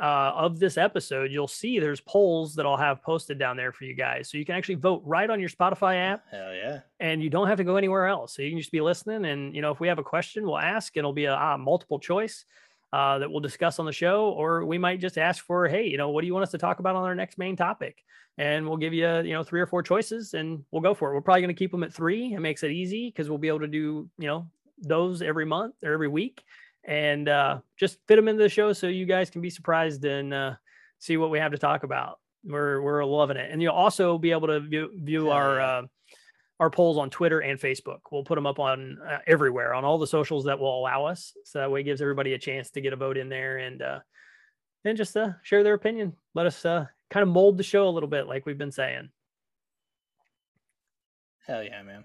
uh, of this episode, you'll see there's polls that I'll have posted down there for you guys. So you can actually vote right on your Spotify app Hell yeah. and you don't have to go anywhere else. So you can just be listening. And, you know, if we have a question, we'll ask. It'll be a, uh multiple choice uh, that we'll discuss on the show. Or we might just ask for, hey, you know, what do you want us to talk about on our next main topic? And we'll give you, you know, three or four choices and we'll go for it. We're probably going to keep them at three. It makes it easy because we'll be able to do, you know, those every month or every week and uh, just fit them into the show so you guys can be surprised and uh, see what we have to talk about. We're we're loving it, and you'll also be able to view, view our uh, our polls on Twitter and Facebook. We'll put them up on uh, everywhere on all the socials that will allow us, so that way it gives everybody a chance to get a vote in there and uh, and just uh, share their opinion. Let us uh, kind of mold the show a little bit, like we've been saying. Hell yeah, man.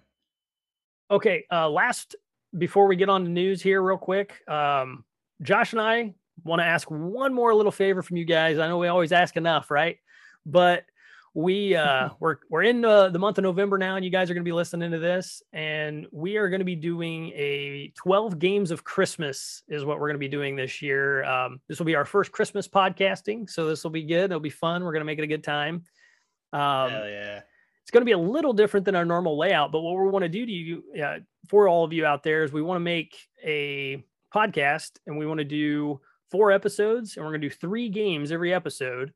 Okay, uh, last before we get on to news here, real quick, um, Josh and I want to ask one more little favor from you guys. I know we always ask enough, right? But we uh, we're we're in uh, the month of November now, and you guys are going to be listening to this, and we are going to be doing a 12 games of Christmas is what we're going to be doing this year. Um, this will be our first Christmas podcasting, so this will be good. It'll be fun. We're going to make it a good time. Um, Hell yeah. It's going to be a little different than our normal layout but what we want to do to you uh, for all of you out there is we want to make a podcast and we want to do four episodes and we're going to do three games every episode.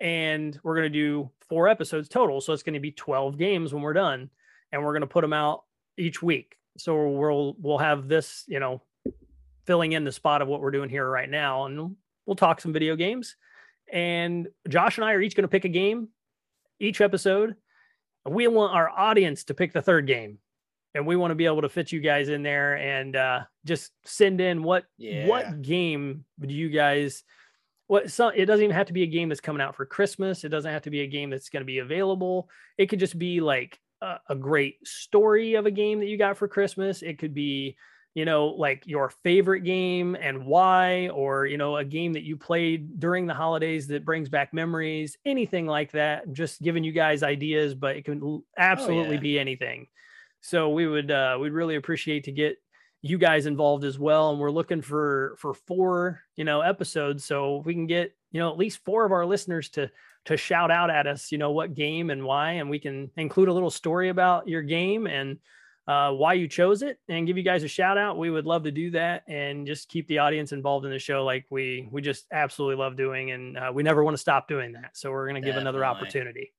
And we're going to do four episodes total. So it's going to be 12 games when we're done and we're going to put them out each week. So we'll we'll have this you know filling in the spot of what we're doing here right now and we'll talk some video games. And josh and i are each going to pick a game each episode we want our audience to pick the third game. and we want to be able to fit you guys in there and uh, just send in what Yeah. what game do you guys what so it doesn't even have to be a game that's coming out for christmas it doesn't have to be a game that's going to be available it could just be like a, a great story of a game that you got for christmas it could be you know like your favorite game and why or you know a game that you played during the holidays that brings back memories anything like that just giving you guys ideas but it can l- absolutely yeah. be anything so we would uh we'd really appreciate to get you guys involved as well and we're looking for for four you know episodes so if we can get you know at least four of our listeners to to shout out at us you know what game and why and we can include a little story about your game and uh, why you chose it and give you guys a shout out we would love to do that and just keep the audience involved in the show like we we just absolutely love doing and uh, we never want to stop doing that so we're going to give another opportunity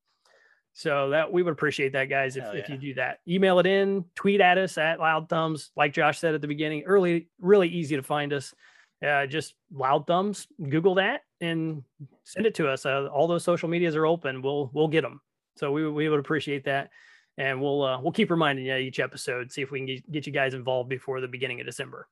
so that we would appreciate that, guys, if, Hell if you do that. Email it in, tweet at us at Loud Thumbs. Like Josh said at the beginning, early, really easy to find us. Uh, just Loud Thumbs. Google that and send it to us. Uh, all those social medias are open. We'll we'll get them. So we we would appreciate that, and we'll uh, we'll keep reminding you each episode. See if we can get, you guys involved before the beginning of December.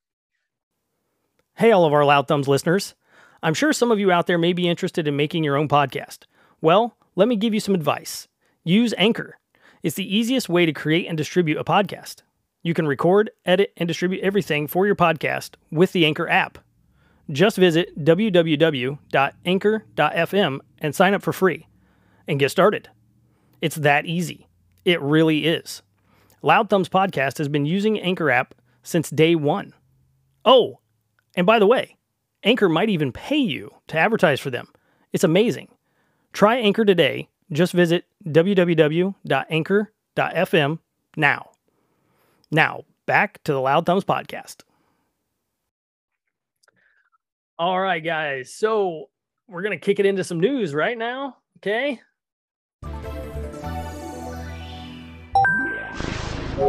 Hey, all of our Loud Thumbs listeners. I'm sure some of you out there may be interested in making your own podcast. Well, let me give you some advice. Use Anchor. It's the easiest way to create and distribute a podcast. You can record, edit, and distribute everything for your podcast with the Anchor app. Just visit www.anchor.fm and sign up for free and get started. It's that easy. It really is. Loud Thumbs Podcast has been using Anchor app since day one. Oh, and by the way, Anchor might even pay you to advertise for them. It's amazing. Try Anchor today. Just visit www.anchor.fm now. Now, back to the Loud Thumbs podcast. All right, guys. So we're going to kick it into some news right now. Okay. We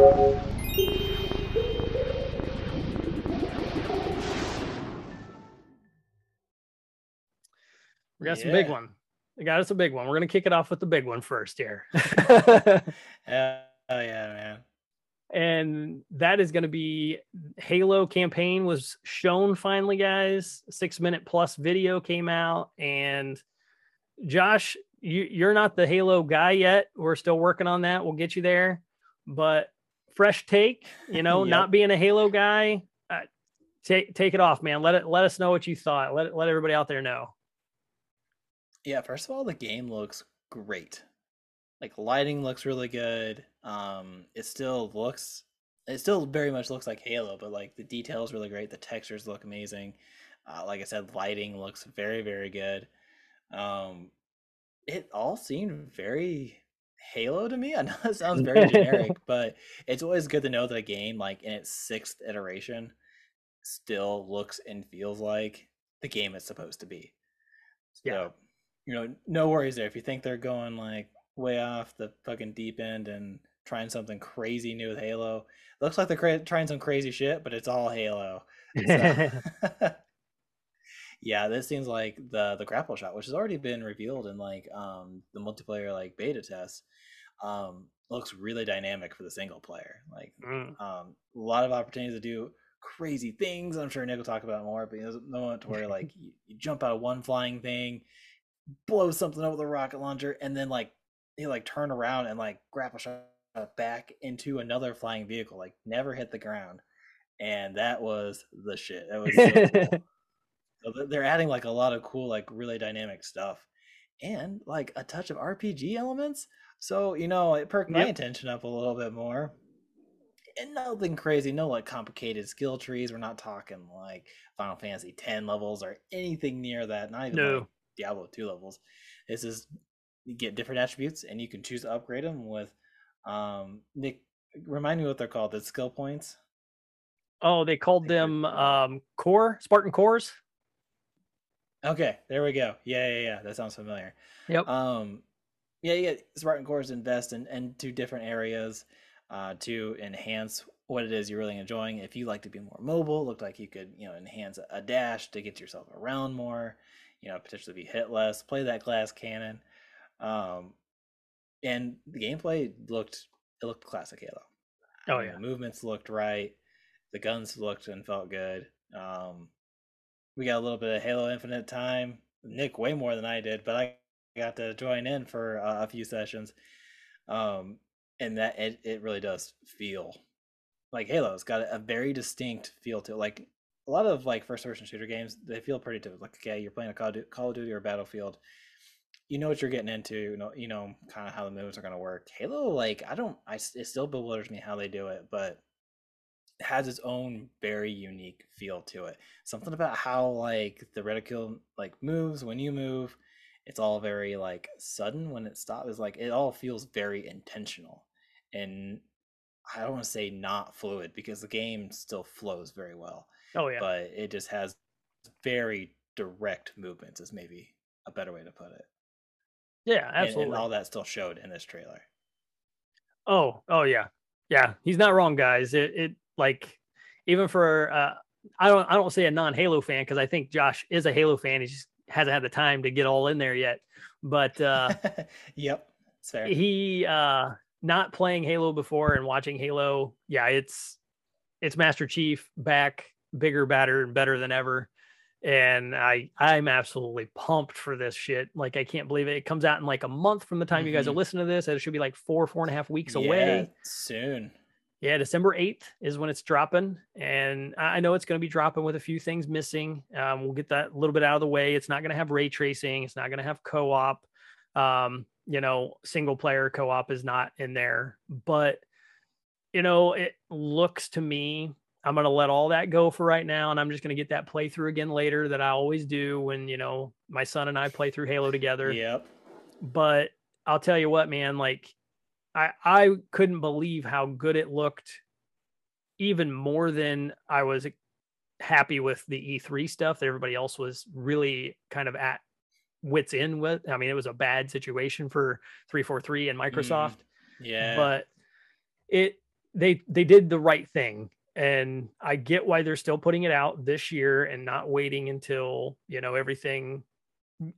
got some big one. We got us a big one. We're going to kick it off with the big one first here. Hell yeah, man. and that is going to be Halo campaign was shown finally, guys. Six minute plus video came out, and Josh, you, you're not the Halo guy yet. We're still working on that. We'll get you there, but fresh take. You know, Yep. not being a Halo guy, uh, take take it off, man. Let it let us know what you thought. Let let everybody out there know. Yeah, first of all, the game looks great. Like lighting looks really good. Um, it still looks it still very much looks like Halo, but like the details really great. The textures look amazing. Uh, like I said, lighting looks very, very good. Um, it all seemed very Halo to me. I know it sounds very generic, but it's always good to know that a game like in its sixth iteration still looks and feels like the game it's supposed to be. So, Yeah. you know, no worries there. If you think they're going like way off the fucking deep end and trying something crazy new with Halo, looks like they're cra- trying some crazy shit, but it's all Halo. So- yeah, this seems like the the grapple shot, which has already been revealed in like um the multiplayer like beta test, um looks really dynamic for the single player. Like Mm. um a lot of opportunities to do crazy things. I'm sure Nick will talk about more, but there's a moment to where like you, you jump out of one flying thing, blow something up with a rocket launcher, and then like you like turn around and like grapple shot back into another flying vehicle, like never hit the ground. And that was the shit. That was so cool. So they're adding like a lot of cool, like really dynamic stuff, and like a touch of RPG elements. So you know, it perked my Yep. attention up a little bit more. And nothing crazy, no like complicated skill trees. We're not talking like Final Fantasy X levels or anything near that. Not even No. like Diablo two levels. This is you get different attributes, and you can choose to upgrade them with. Um, Nick, remind me what they're called. The skill points. oh, they called them um, core Spartan cores. Okay, there we go. Yeah, yeah, yeah. That sounds familiar. Yep. Um, yeah, yeah. Spartan Cores invest in into different areas uh, to enhance what it is you're really enjoying. If you like to be more mobile, looked like you could, you know, enhance a, a dash to get yourself around more. You know, potentially be hit less. Play that glass cannon. Um, and the gameplay looked it looked classic Halo. Oh yeah, the movements looked right, the guns looked and felt good. Um, we got a little bit of Halo Infinite time. Nick way more than I did, but I got to join in for uh, a few sessions. Um, and that it, it really does feel like Halo. It's got a very distinct feel to it. Like a lot of like first person shooter games, they feel pretty typical. Like okay, you're playing a Call of Duty, Call of Duty or Battlefield. You know what you're getting into. You know, you know kind of how the moves are going to work. Halo, like I don't, I it still bewilders me how they do it, but has its own very unique feel to it. Something about how like the reticule like moves when you move. It's all very like sudden when it stops. Is like it all feels very intentional, and I don't want to say not fluid because the game still flows very well. Oh yeah. But it just has very direct movements is maybe a better way to put it. Yeah, absolutely. And, and all that still showed in this trailer. Oh, oh yeah. Yeah, he's not wrong, guys. It it like even for uh I don't I don't say a non-Halo fan because I think Josh is a Halo fan. He just hasn't had the time to get all in there yet. But uh yep, fair. He uh not playing Halo before and watching Halo, yeah, it's it's Master Chief back, bigger, badder, and better than ever. And I I'm absolutely pumped for this shit. Like I can't believe it. It comes out in like a month from the time mm-hmm. you guys are mm-hmm. listening to this. It should be like four, four and a half weeks yeah, away. Soon. Yeah, December 8th is when it's dropping. And I know it's going to be dropping with a few things missing. Um, we'll get that a little bit out of the way. It's not going to have ray tracing, it's not going to have co op. Um, you know, single player co op is not in there. But, you know, it looks to me, I'm going to let all that go for right now. And I'm just going to get that playthrough again later that I always do when, you know, my son and I play through Halo together. Yep. But I'll tell you what, man, like, I, I couldn't believe how good it looked, even more than I was happy with the E3 stuff that everybody else was really kind of at wits in with. I mean, it was a bad situation for 343 and mm-hmm. Microsoft. Mm, yeah. But it they they did the right thing. And I get why they're still putting it out this year and not waiting until, you know, everything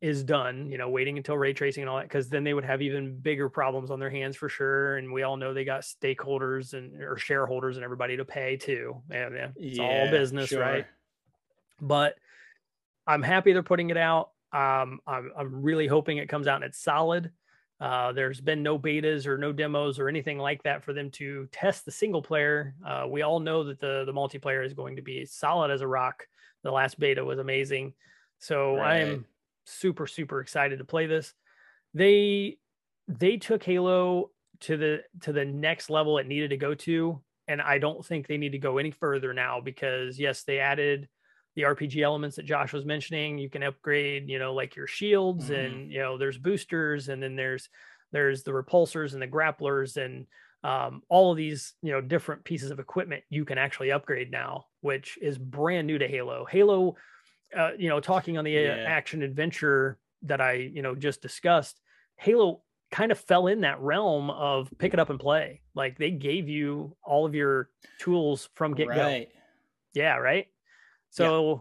is done, you know, waiting until ray tracing and all that, because then they would have even bigger problems on their hands for sure. And we all know they got stakeholders and or shareholders and everybody to pay too. And yeah, it's yeah, all business, sure. right? But I'm happy they're putting it out. Um, I'm, I'm really hoping it comes out and it's solid. Uh, there's been no betas or no demos or anything like that for them to test the single player. Uh, we all know that the the multiplayer is going to be solid as a rock. The last beta was amazing, so right. I am super super excited to play this. They they took Halo to the to the next level it needed to go to, and I don't think they need to go any further now because yes, they added the RPG elements that Josh was mentioning. You can upgrade, you know, like your shields mm-hmm. and you know, there's boosters and then there's there's the repulsors and the grapplers and um, all of these, you know, different pieces of equipment you can actually upgrade now, which is brand new to Halo. Halo, uh, you know, talking on the uh, yeah. action adventure that I, you know, just discussed, Halo kind of fell in that realm of pick it up and play. Like they gave you all of your tools from get go. Right. Yeah, right. So yeah.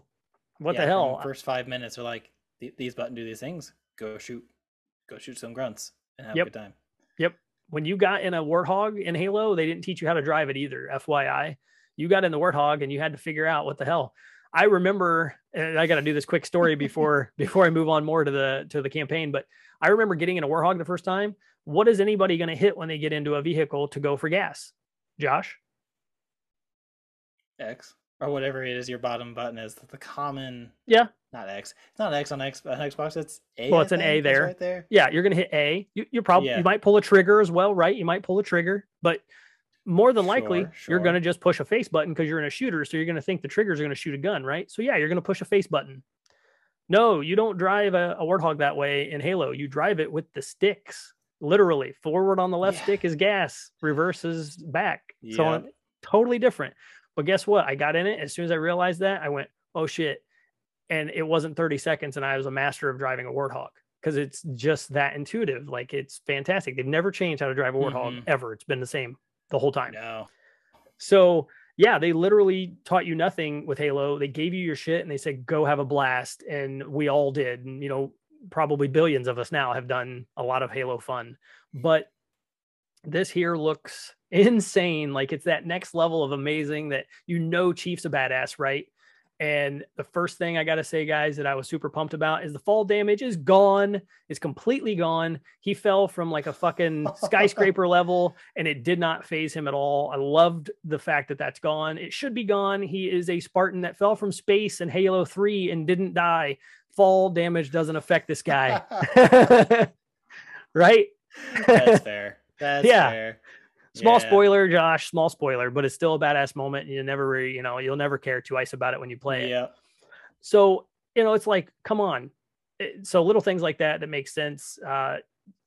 what yeah, the hell? First five minutes are like these button do these things. Go shoot, go shoot some grunts and have yep. a good time. Yep. When you got in a warthog in Halo, they didn't teach you how to drive it either. FYI, you got in the warthog and you had to figure out what the hell. I remember, and I got to do this quick story before before I move on more to the to the campaign. But I remember getting in a warthog the first time. What is anybody going to hit when they get into a vehicle to go for gas? Josh. X or whatever it is your bottom button is the common yeah not x it's not x on x on xbox it's a well it's an a there right there yeah you're gonna hit a you, you're probably yeah. you might pull a trigger as well right you might pull a trigger but more than likely sure, sure. you're gonna just push a face button because you're in a shooter so you're gonna think the triggers are gonna shoot a gun right so yeah you're gonna push a face button no you don't drive a, a warthog that way in halo you drive it with the sticks literally forward on the left yeah. stick is gas reverse is back yeah. so totally different but guess what? I got in it. As soon as I realized that, I went, oh shit. And it wasn't 30 seconds, and I was a master of driving a Warthog because it's just that intuitive. Like it's fantastic. They've never changed how to drive a Warthog mm-hmm. ever. It's been the same the whole time. No. So yeah, they literally taught you nothing with Halo. They gave you your shit and they said, go have a blast. And we all did. And, you know, probably billions of us now have done a lot of Halo fun. But this here looks insane. Like it's that next level of amazing that you know Chief's a badass, right? And the first thing I got to say, guys, that I was super pumped about is the fall damage is gone. It's completely gone. He fell from like a fucking skyscraper level and it did not faze him at all. I loved the fact that that's gone. It should be gone. He is a Spartan that fell from space in Halo 3 and didn't die. Fall damage doesn't affect this guy. right? That's fair. That's yeah. fair. Small yeah. spoiler, Josh. Small spoiler, but it's still a badass moment. You never, really, you know, you'll never care twice about it when you play it. Yeah. So you know, it's like, come on. so little things like that that make sense. Uh,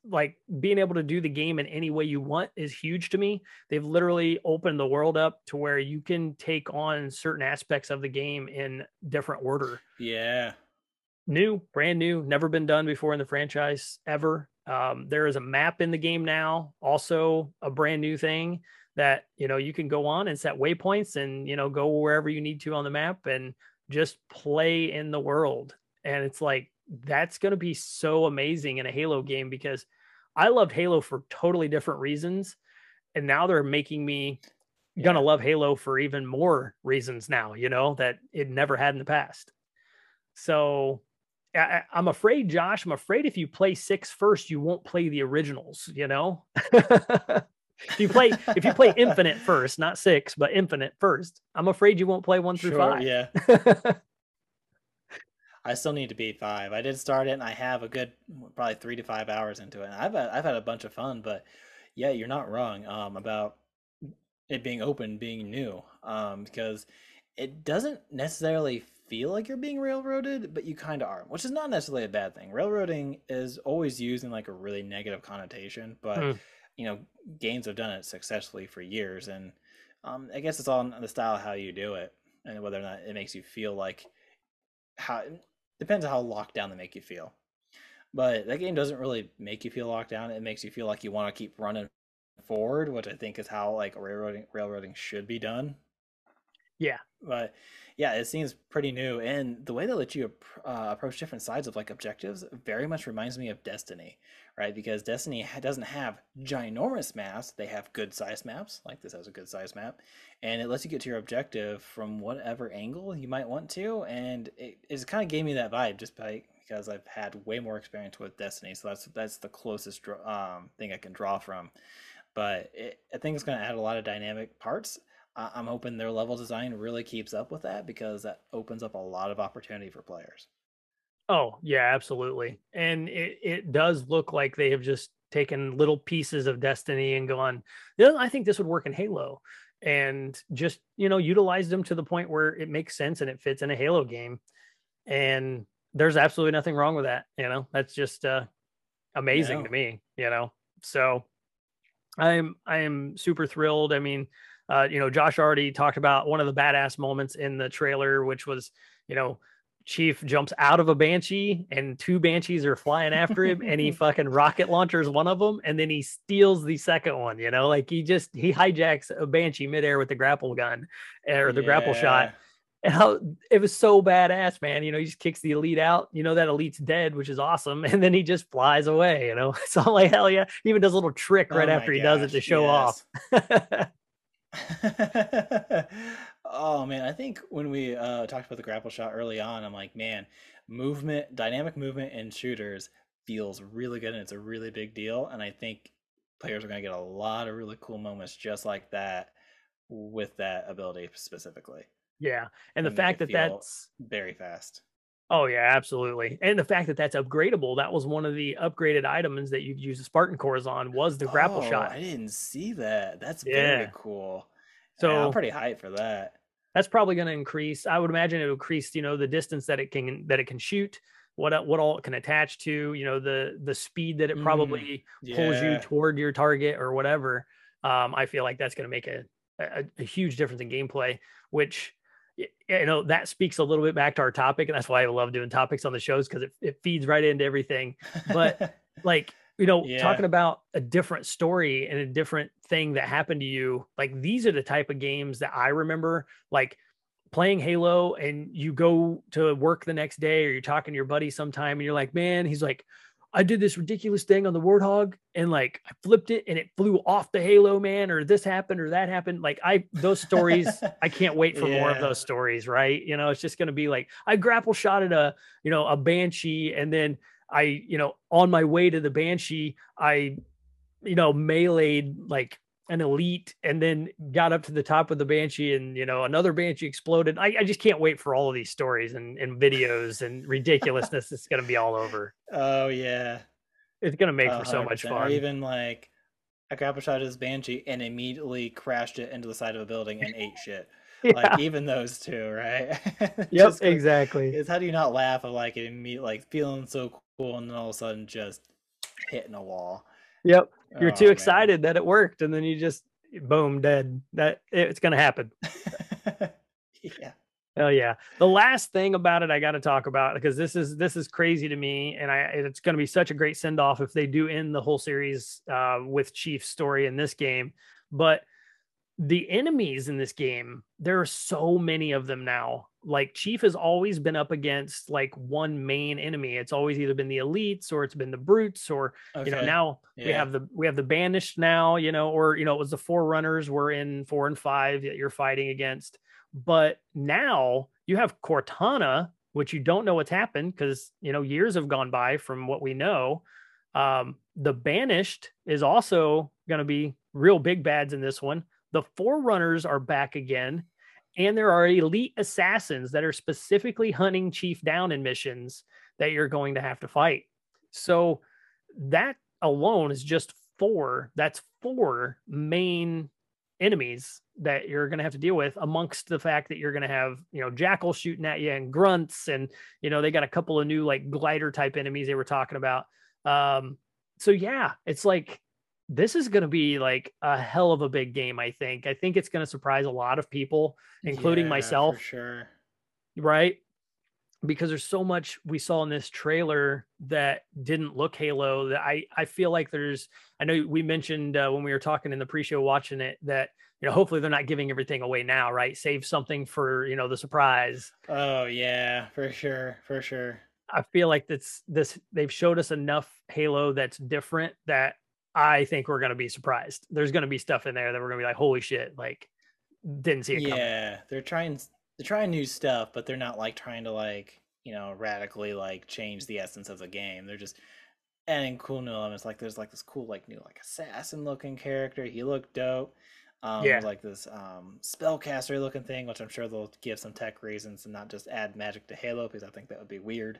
like being able to do the game in any way you want is huge to me. They've literally opened the world up to where you can take on certain aspects of the game in different order. Yeah. New, brand new, never been done before in the franchise ever. Um, there is a map in the game now, also a brand new thing that you know you can go on and set waypoints and you know go wherever you need to on the map and just play in the world. And it's like that's going to be so amazing in a Halo game because I loved Halo for totally different reasons, and now they're making me yeah. gonna love Halo for even more reasons now. You know that it never had in the past. So I, am afraid, Josh, I'm afraid if you play six first, you won't play the originals, you know? if you play if you play infinite first, not six, but infinite first, I'm afraid you won't play one through sure, five. Yeah. I still need to beat five. I did start it and I have a good probably three to five hours into it. And I've had, I've had a bunch of fun, but yeah, you're not wrong um, about it being open, being new, um, because it doesn't necessarily feel like you're being railroaded, but you kind of are, which is not necessarily a bad thing. Railroading is always used in like a really negative connotation, but mm. you know, games have done it successfully for years, and um, I guess it's all in the style of how you do it, and whether or not it makes you feel like how depends on how locked down they make you feel. But that game doesn't really make you feel locked down. It makes you feel like you want to keep running forward, which I think is how like railroading railroading should be done. Yeah, but yeah, it seems pretty new, and the way they let you uh, approach different sides of like objectives very much reminds me of Destiny, right? Because Destiny doesn't have ginormous maps; they have good size maps. Like this has a good size map, and it lets you get to your objective from whatever angle you might want to, and it, it kind of gave me that vibe just by because I've had way more experience with Destiny, so that's that's the closest um, thing I can draw from. But it, I think it's going to add a lot of dynamic parts I'm hoping their level design really keeps up with that because that opens up a lot of opportunity for players. Oh, yeah, absolutely. And it, it does look like they have just taken little pieces of Destiny and gone, yeah, I think this would work in Halo. And just, you know, utilize them to the point where it makes sense and it fits in a Halo game. And there's absolutely nothing wrong with that. You know, that's just uh, amazing to me, you know. So I'm I am super thrilled. I mean, uh, you know, Josh already talked about one of the badass moments in the trailer, which was, you know, Chief jumps out of a banshee and two banshees are flying after him and he fucking rocket launchers one of them and then he steals the second one, you know, like he just he hijacks a banshee midair with the grapple gun or the yeah. grapple shot. And how it was so badass, man. You know, he just kicks the elite out. You know, that elite's dead, which is awesome. And then he just flies away, you know. So I'm like, hell yeah. He even does a little trick right oh after he gosh, does it to show yes. off. oh man, I think when we uh, talked about the grapple shot early on, I'm like, man, movement, dynamic movement in shooters feels really good, and it's a really big deal. And I think players are going to get a lot of really cool moments just like that with that ability specifically. Yeah, and the fact that that's very fast. Oh yeah, absolutely. And the fact that that's upgradable, that was one of the upgraded items that you could use the Spartan cores on was the grapple oh, shot. I didn't see that. That's yeah. very cool. So yeah, I'm pretty hyped for that. That's probably going to increase. I would imagine it will increase, you know, the distance that it can that it can shoot, what what all it can attach to, you know, the the speed that it mm, probably mm, yeah. pulls you toward your target or whatever. Um, I feel like that's going to make a, a, a huge difference in gameplay, which you know that speaks a little bit back to our topic and that's why i love doing topics on the shows because it, it feeds right into everything but like you know yeah. talking about a different story and a different thing that happened to you like these are the type of games that i remember like playing halo and you go to work the next day or you're talking to your buddy sometime and you're like man he's like I did this ridiculous thing on the warthog and like I flipped it and it flew off the halo man or this happened or that happened. Like I those stories, I can't wait for yeah. more of those stories, right? You know, it's just gonna be like I grapple shot at a, you know, a banshee and then I, you know, on my way to the banshee, I, you know, meleeed like an elite and then got up to the top of the banshee and you know another banshee exploded. I, I just can't wait for all of these stories and, and videos and ridiculousness it's going to be all over. Oh yeah. It's going to make for so much fun or even like i grapple shot of his banshee and immediately crashed it into the side of a building and ate shit. Yeah. like even those two right? Yep exactly. it's how do you not laugh at like it immediately like feeling so cool and then all of a sudden just hitting a wall? Yep. You're oh, too excited man. that it worked, and then you just boom dead. That it's gonna happen. yeah. Oh yeah. The last thing about it I got to talk about because this is this is crazy to me, and I it's going to be such a great send off if they do end the whole series uh, with Chief's story in this game. But the enemies in this game, there are so many of them now. Like Chief has always been up against like one main enemy. It's always either been the elites or it's been the brutes or okay. you know now yeah. we have the we have the banished now, you know, or you know it was the forerunners were in 4 and 5 that you're fighting against. But now you have Cortana, which you don't know what's happened because you know years have gone by from what we know. Um, the banished is also going to be real big bads in this one the Forerunners are back again, and there are elite assassins that are specifically hunting Chief down in missions that you're going to have to fight. So that alone is just four. That's four main enemies that you're going to have to deal with amongst the fact that you're going to have you know jackal shooting at you and grunts and you know they got a couple of new like glider type enemies they were talking about um so yeah it's like this is going to be like a hell of a big game i think. I think it's going to surprise a lot of people including yeah, myself. sure. Right? Because there's so much we saw in this trailer that didn't look halo that i i feel like there's i know we mentioned uh, when we were talking in the pre-show watching it that you know hopefully they're not giving everything away now right? Save something for you know the surprise. Oh yeah for sure for sure. I feel like that's this they've showed us enough halo that's different that I think we're gonna be surprised. There's gonna be stuff in there that we're gonna be like, holy shit, like didn't see it yeah, coming. Yeah, they're trying they're trying new stuff, but they're not like trying to like, you know, radically like change the essence of the game. They're just adding cool new elements. Like there's like this cool like new like assassin looking character. He looked dope. Um, yeah. like this um, spellcaster looking thing, which I'm sure they'll give some tech reasons and not just add magic to Halo because I think that would be weird.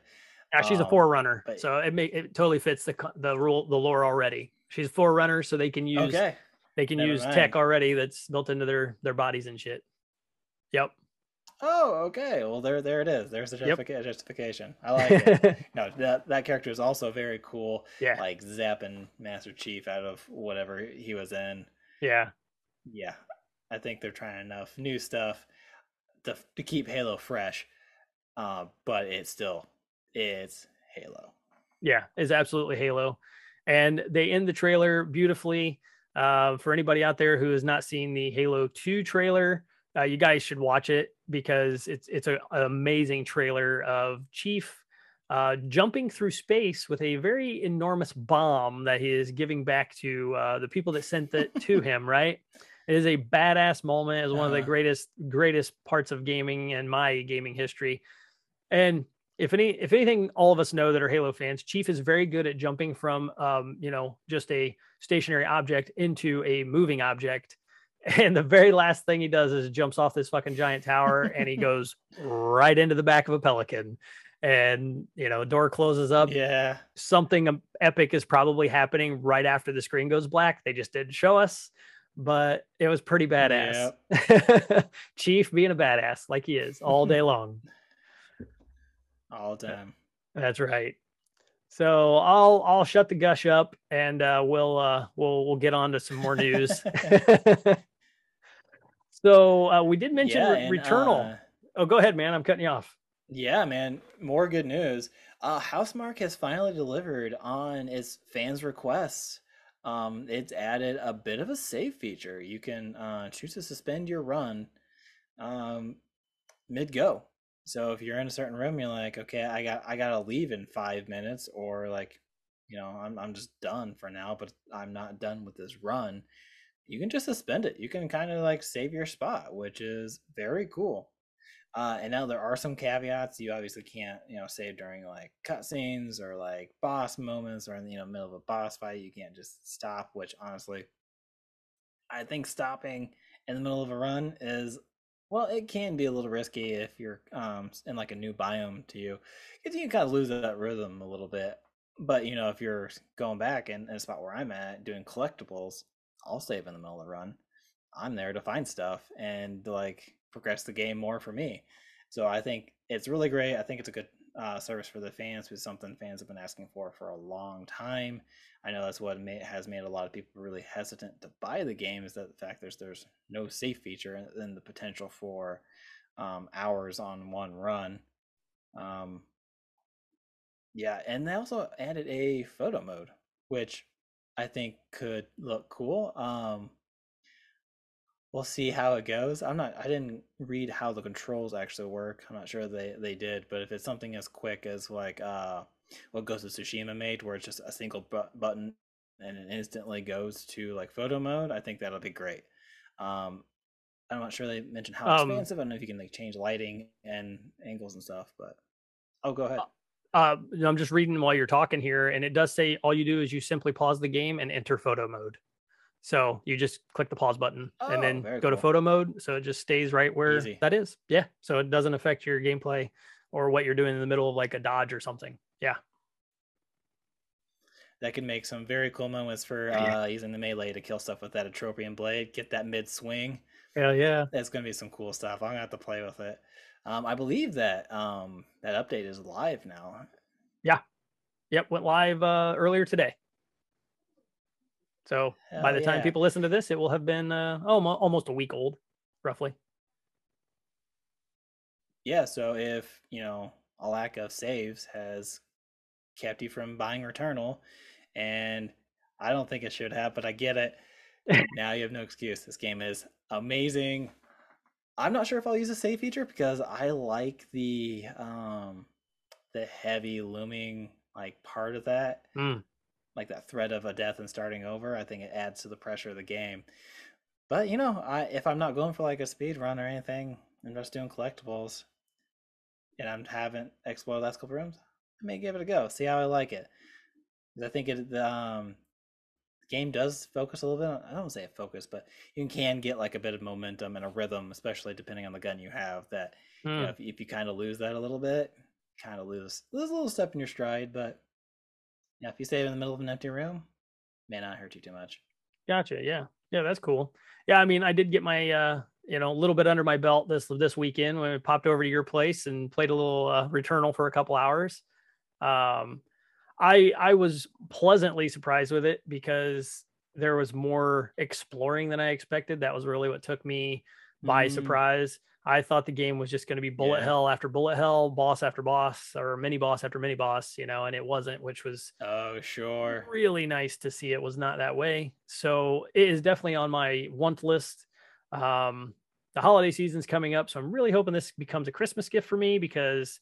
Yeah, she's um, a forerunner, but, so it may it totally fits the the rule the lore already. She's forerunner, so they can use okay. they can Never use mind. tech already that's built into their their bodies and shit. Yep. Oh, okay. Well, there, there it is. There's the justific- yep. justification. I like it. no, that that character is also very cool. Yeah, like zapping Master Chief out of whatever he was in. Yeah, yeah. I think they're trying enough new stuff to to keep Halo fresh, uh, but it's still it's Halo. Yeah, it's absolutely Halo and they end the trailer beautifully. Uh, for anybody out there who has not seen the Halo 2 trailer, uh, you guys should watch it because it's it's a, an amazing trailer of Chief uh, jumping through space with a very enormous bomb that he is giving back to uh, the people that sent it to him. Right, it is a badass moment. It's one of the greatest greatest parts of gaming and my gaming history, and if any if anything all of us know that are halo fans chief is very good at jumping from um, you know just a stationary object into a moving object. And the very last thing he does is jumps off this fucking giant tower and he goes right into the back of a pelican. And you know door closes up. Yeah. Something epic is probably happening right after the screen goes black. They just didn't show us but it was pretty badass. Chief being a badass like he is all day long all the time. That's right. So I'll I'll shut the gush up and uh, we'll uh, we'll we'll get on to some more news. so uh, we did mention yeah, and, Returnal. Uh, oh, go ahead, man. I'm cutting you off. Yeah, man. More good news. Uh, Housemarque has finally delivered on its fans' requests. Um, it's added a bit of a save feature. You can uh, choose to suspend your run um, mid go. So if you're in a certain room, you're like, okay, I got I gotta leave in five minutes, or like you know, I'm I'm just done for now, but I'm not done with this run. You can just suspend it. You can kind of like save your spot, which is very cool. Uh, and now there are some caveats. You obviously can't, you know, save during like cutscenes or like boss moments or in the you know middle of a boss fight. You can't just stop. Which honestly, I think stopping in the middle of a run is well, it can be a little risky if you're um, in like a new biome to you, because you kind of lose that rhythm a little bit. But you know, if you're going back and in a spot where I'm at doing collectibles, I'll save in the middle of the run. I'm there to find stuff and like progress the game more for me. So I think it's really great. I think it's a good uh, service for the fans, which is something fans have been asking for for a long time. I know that's what may, has made a lot of people really hesitant to buy the game is that the fact there's there's no save feature and the potential for um, hours on one run. Um, yeah, and they also added a photo mode, which I think could look cool. Um, we'll see how it goes. I'm not. I didn't read how the controls actually work. I'm not sure they they did, but if it's something as quick as like uh, what Ghost of Tsushima made, where it's just a single bu- button and it instantly goes to like photo mode, I think that'll be great. Um, I'm not sure they mentioned how um, expansive. I don't know if you can like change lighting and angles and stuff, but oh, go ahead. Uh, I'm just reading while you're talking here, and it does say all you do is you simply pause the game and enter photo mode. So you just click the pause button oh, and then go cool. to photo mode. So it just stays right where Easy. that is. Yeah. So it doesn't affect your gameplay or what you're doing in the middle of like a dodge or something. Yeah. That could make some very cool moments for uh, using the melee to kill stuff with that Atropian blade. Get that mid swing. Hell yeah. That's going to be some cool stuff. I'm going to have to play with it. Um, I believe that um, that update is live now. Yeah. Yep. Went live uh, earlier today. So Hell by the yeah. time people listen to this, it will have been uh, oh, almost a week old, roughly. Yeah. So if you know a lack of saves has kept you from buying Returnal, and I don't think it should have, but I get it. now you have no excuse. This game is amazing. I'm not sure if I'll use a save feature because I like the um the heavy looming like part of that. Mm like that threat of a death and starting over. I think it adds to the pressure of the game. But you know, I if I'm not going for like a speed run or anything, I'm just doing collectibles, and I haven't explored the last couple rooms, I may give it a go, see how I like it. I think it the um, game does focus a little bit. On, I don't say it focus, but you can get like a bit of momentum and a rhythm, especially depending on the gun you have. That hmm. you know, if, if you kind of lose that a little bit, kind of lose lose a little step in your stride, but yeah, if you save in the middle of an empty room, may not hurt you too much. Gotcha. Yeah. Yeah, that's cool. Yeah, I mean, I did get my uh, you know, a little bit under my belt this this weekend when I popped over to your place and played a little uh, Returnal for a couple hours. Um, I I was pleasantly surprised with it because there was more exploring than I expected. That was really what took me by mm. surprise. I thought the game was just going to be bullet yeah. hell after bullet hell, boss after boss, or mini boss after mini boss, you know, and it wasn't, which was oh sure really nice to see. It was not that way, so it is definitely on my want list. Um, the holiday season's coming up, so I'm really hoping this becomes a Christmas gift for me because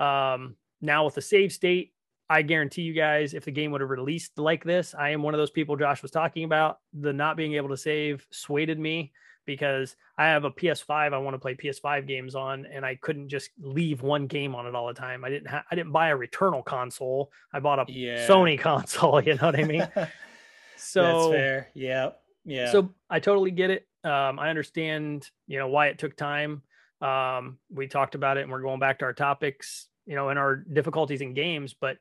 um, now with the save state, I guarantee you guys, if the game would have released like this, I am one of those people Josh was talking about. The not being able to save swayed me because I have a PS5 I want to play PS5 games on and I couldn't just leave one game on it all the time. I didn't ha- I didn't buy a Returnal console. I bought a yeah. Sony console, you know what I mean? so That's fair. Yeah. Yeah. So I totally get it. Um, I understand, you know, why it took time. Um, we talked about it and we're going back to our topics, you know, and our difficulties in games, but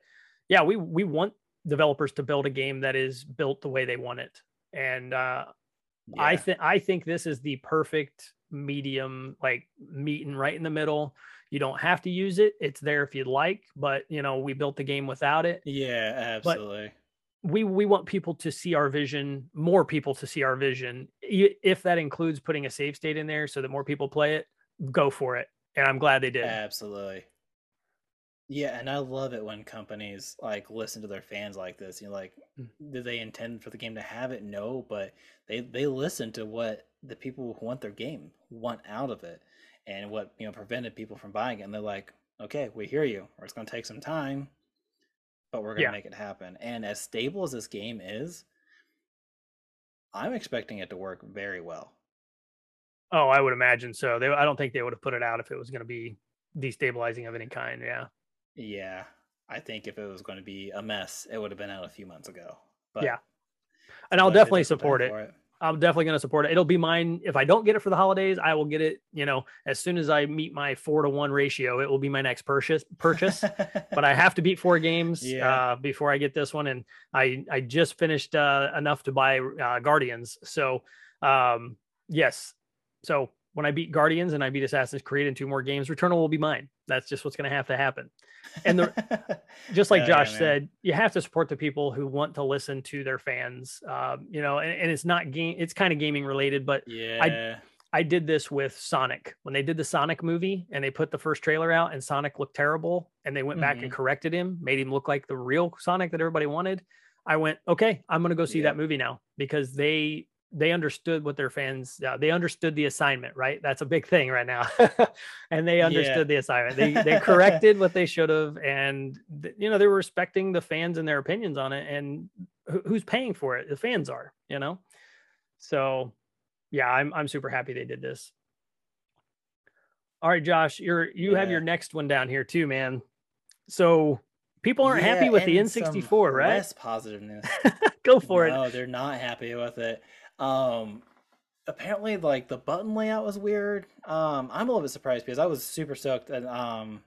yeah, we we want developers to build a game that is built the way they want it. And uh, yeah. I think I think this is the perfect medium, like meeting right in the middle. You don't have to use it; it's there if you'd like. But you know, we built the game without it. Yeah, absolutely. But we we want people to see our vision, more people to see our vision. If that includes putting a save state in there so that more people play it, go for it. And I'm glad they did. Absolutely. Yeah, and I love it when companies like listen to their fans like this. You know, like, mm. do they intend for the game to have it? No, but they they listen to what the people who want their game want out of it, and what you know prevented people from buying it. And they're like, okay, we hear you, or it's going to take some time, but we're gonna Yeah. make it happen. And as stable as this game is, I'm expecting it to work very well. Oh, I would imagine so. They, I don't think they would have put it out if it was going to be destabilizing of any kind. Yeah. Yeah, I think if it was going to be a mess, it would have been out a few months ago. But Yeah. And I'll but I think definitely support it. for I'm definitely going to support it. It'll be mine. If I don't get it for the holidays, I will get it, you know, as soon as I meet my four to one ratio, it will be my next purchase purchase. but I have to beat four games Yeah. uh, before I get this one. And I, I just finished uh, enough to buy uh, Guardians. So um, yes. So when I beat Guardians and I beat Assassin's Creed in two more games, Returnal will be mine. That's just what's going to have to happen. And the, just like yeah, Josh man. said, you have to support the people who want to listen to their fans. Um, you know, and, and it's not game, it's kind of gaming related, but yeah, I did this with Sonic when they did the Sonic movie and they put the first trailer out and Sonic looked terrible and they went back Mm-hmm. and corrected him, made him look like the real Sonic that everybody wanted. I went, okay, I'm going to go see Yep. that movie now because they they understood what their fans uh, they understood the assignment, right? That's a big thing right now. and they understood the assignment. They they corrected what they should have and th- you know, they were respecting the fans and their opinions on it and who- who's paying for it? The fans are, you know. So yeah, I'm I'm super happy they did this. All right, Josh, you're you have your next one down here too, man. So people aren't happy with the N64, right? Less positiveness. Go for it. No, they're not happy with it. Um, apparently, like the button layout was weird. Um, I'm a little bit surprised because I was super stoked and um,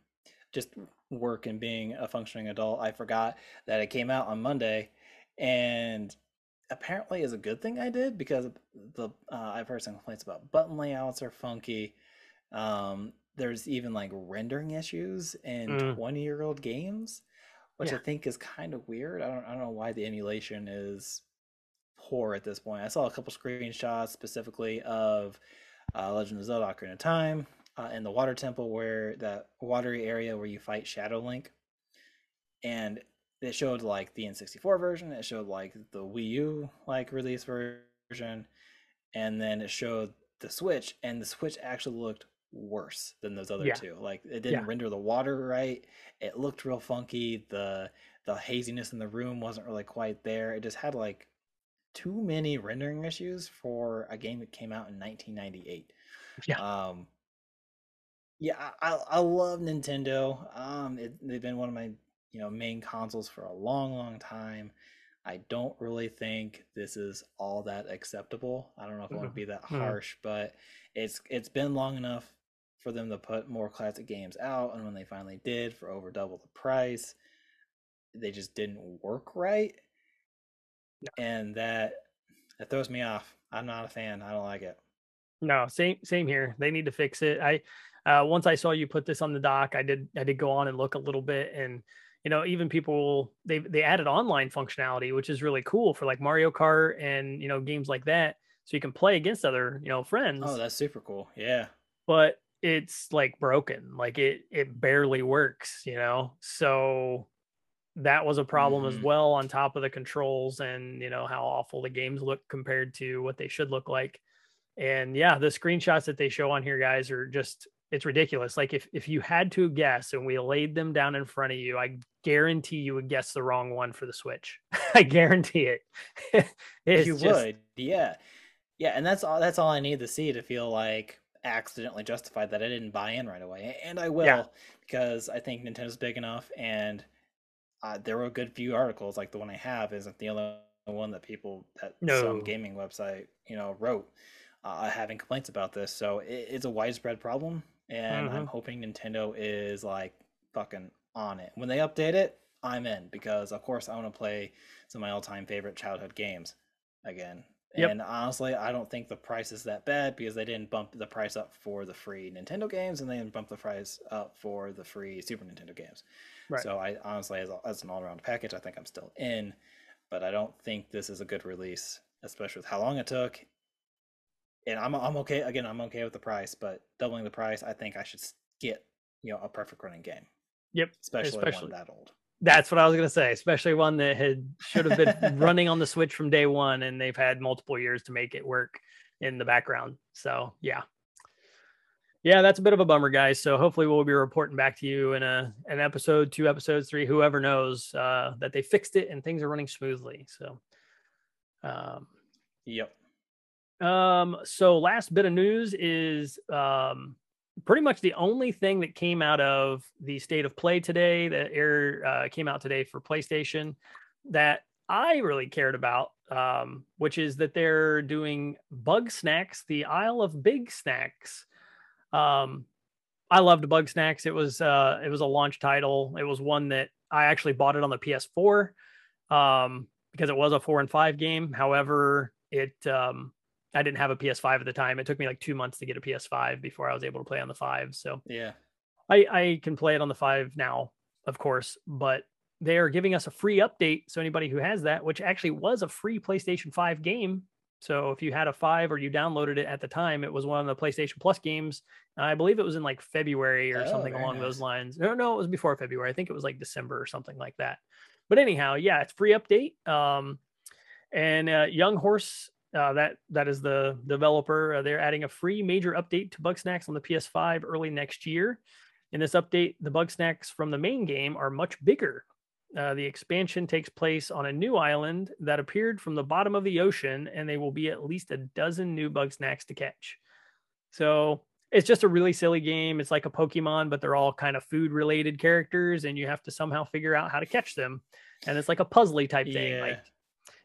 just work and being a functioning adult, I forgot that it came out on Monday, and apparently is a good thing I did because the uh, I've heard some complaints about button layouts are funky. Um, there's even like rendering issues in Mm. 20 year old games, which Yeah. I think is kind of weird. I don't I don't know why the emulation is poor at this point. I saw a couple screenshots specifically of uh, Legend of Zelda: Ocarina of Time uh, in the water temple where that watery area where you fight Shadow Link, and it showed like the N64 version. It showed like the Wii U like release version, and then it showed the Switch, and the Switch actually looked worse than those other Yeah. two. Like it didn't Yeah. render the water right. It looked real funky. The the haziness in the room wasn't really quite there. It just had like too many rendering issues for a game that came out in 1998. Yeah. Um yeah, I, I love Nintendo. Um it, they've been one of my, you know, main consoles for a long long time. I don't really think this is all that acceptable. I don't know if I want to be that Mhm. harsh, but it's it's been long enough for them to put more classic games out and when they finally did for over double the price, they just didn't work right. And that that throws me off. I'm not a fan. I don't like it. No, same same here. They need to fix it. I uh once I saw you put this on the dock, I did I did go on and look a little bit and you know, even people they they added online functionality, which is really cool for like Mario Kart and you know, games like that. So you can play against other, you know, friends. Oh, that's super cool. Yeah. but it's like broken. Like it it barely works, you know. So that was a problem as Mhm. well on top of the controls and you know how awful the games look compared to what they should look like. And yeah, the screenshots that they show on here guys are just it's ridiculous. Like if if you had to guess and we laid them down in front of you, I guarantee you would guess the wrong one for the Switch. I guarantee it. it's you just- would. Yeah. Yeah, and that's all that's all I need to see to feel like accidentally justified that I didn't buy in right away. And I will Yeah. because I think Nintendo's big enough and uh, there were a good few articles like the one I have isn't the only one that people that No. some gaming website, you know, wrote uh, having complaints about this. So it, it's a widespread problem and I'm hoping Nintendo is like fucking on it. When they update it, I'm in because of course I want to play some of my all-time favorite childhood games again. Yep. And honestly, I don't think the price is that bad because they didn't bump the price up for the free Nintendo games and they didn't bump the price up for the free Super Nintendo games. Right. So I honestly, as, a- as an all-around package, I think I'm still in, but I don't think this is a good release, especially with how long it took. And I'm I'm okay again. I'm okay with the price, but doubling the price, I think I should get you know a perfect running game, Yep. especially, Especially- one that old. That's what I was gonna say, especially one that had should have been running on the Switch from day one, and they've had multiple years to make it work in the background. So yeah, Yeah, that's a bit of a bummer, guys. So hopefully we'll be reporting back to you in a an episode, two episodes, three, whoever knows uh, that they fixed it and things are running smoothly. So, um, Yep. um, so last bit of news is um, pretty much the only thing that came out of the state of play today that air uh, came out today for PlayStation that I really cared about, um, which is that they're doing Bugsnax, the Isle of Bigsnax. Um, I loved Bugsnax. It was uh, it was a launch title. It was one that I actually bought it on the PS4 um, because it was a four and five game. However, it um, I didn't have a PS5 at the time. It took me like two months to get a PS5 before I was able to play on the five. So Yeah. I, I can play it on the five now, of course, but they are giving us a free update. So anybody who has that, which actually was a free PlayStation 5 game. So if you had a five or you downloaded it at the time, it was one of the PlayStation Plus games. I believe it was in like February or Oh, something along those nice. lines. No, no, it was before February. I think it was like December or something like that. But anyhow, yeah, it's free update. Um, and uh, Young Horse, uh, that that is the developer. Uh, they're adding a free major update to Bugsnax on the PS5 early next year. In this update, the Bugsnax from the main game are much bigger. Uh, the expansion takes place on a new island that appeared from the bottom of the ocean, and they will be at least a dozen new Bugsnax to catch. So it's just a really silly game. It's like a Pokemon, but they're all kind of food related characters, and you have to somehow figure out how to catch them. And it's like a puzzly type thing. Yeah. Like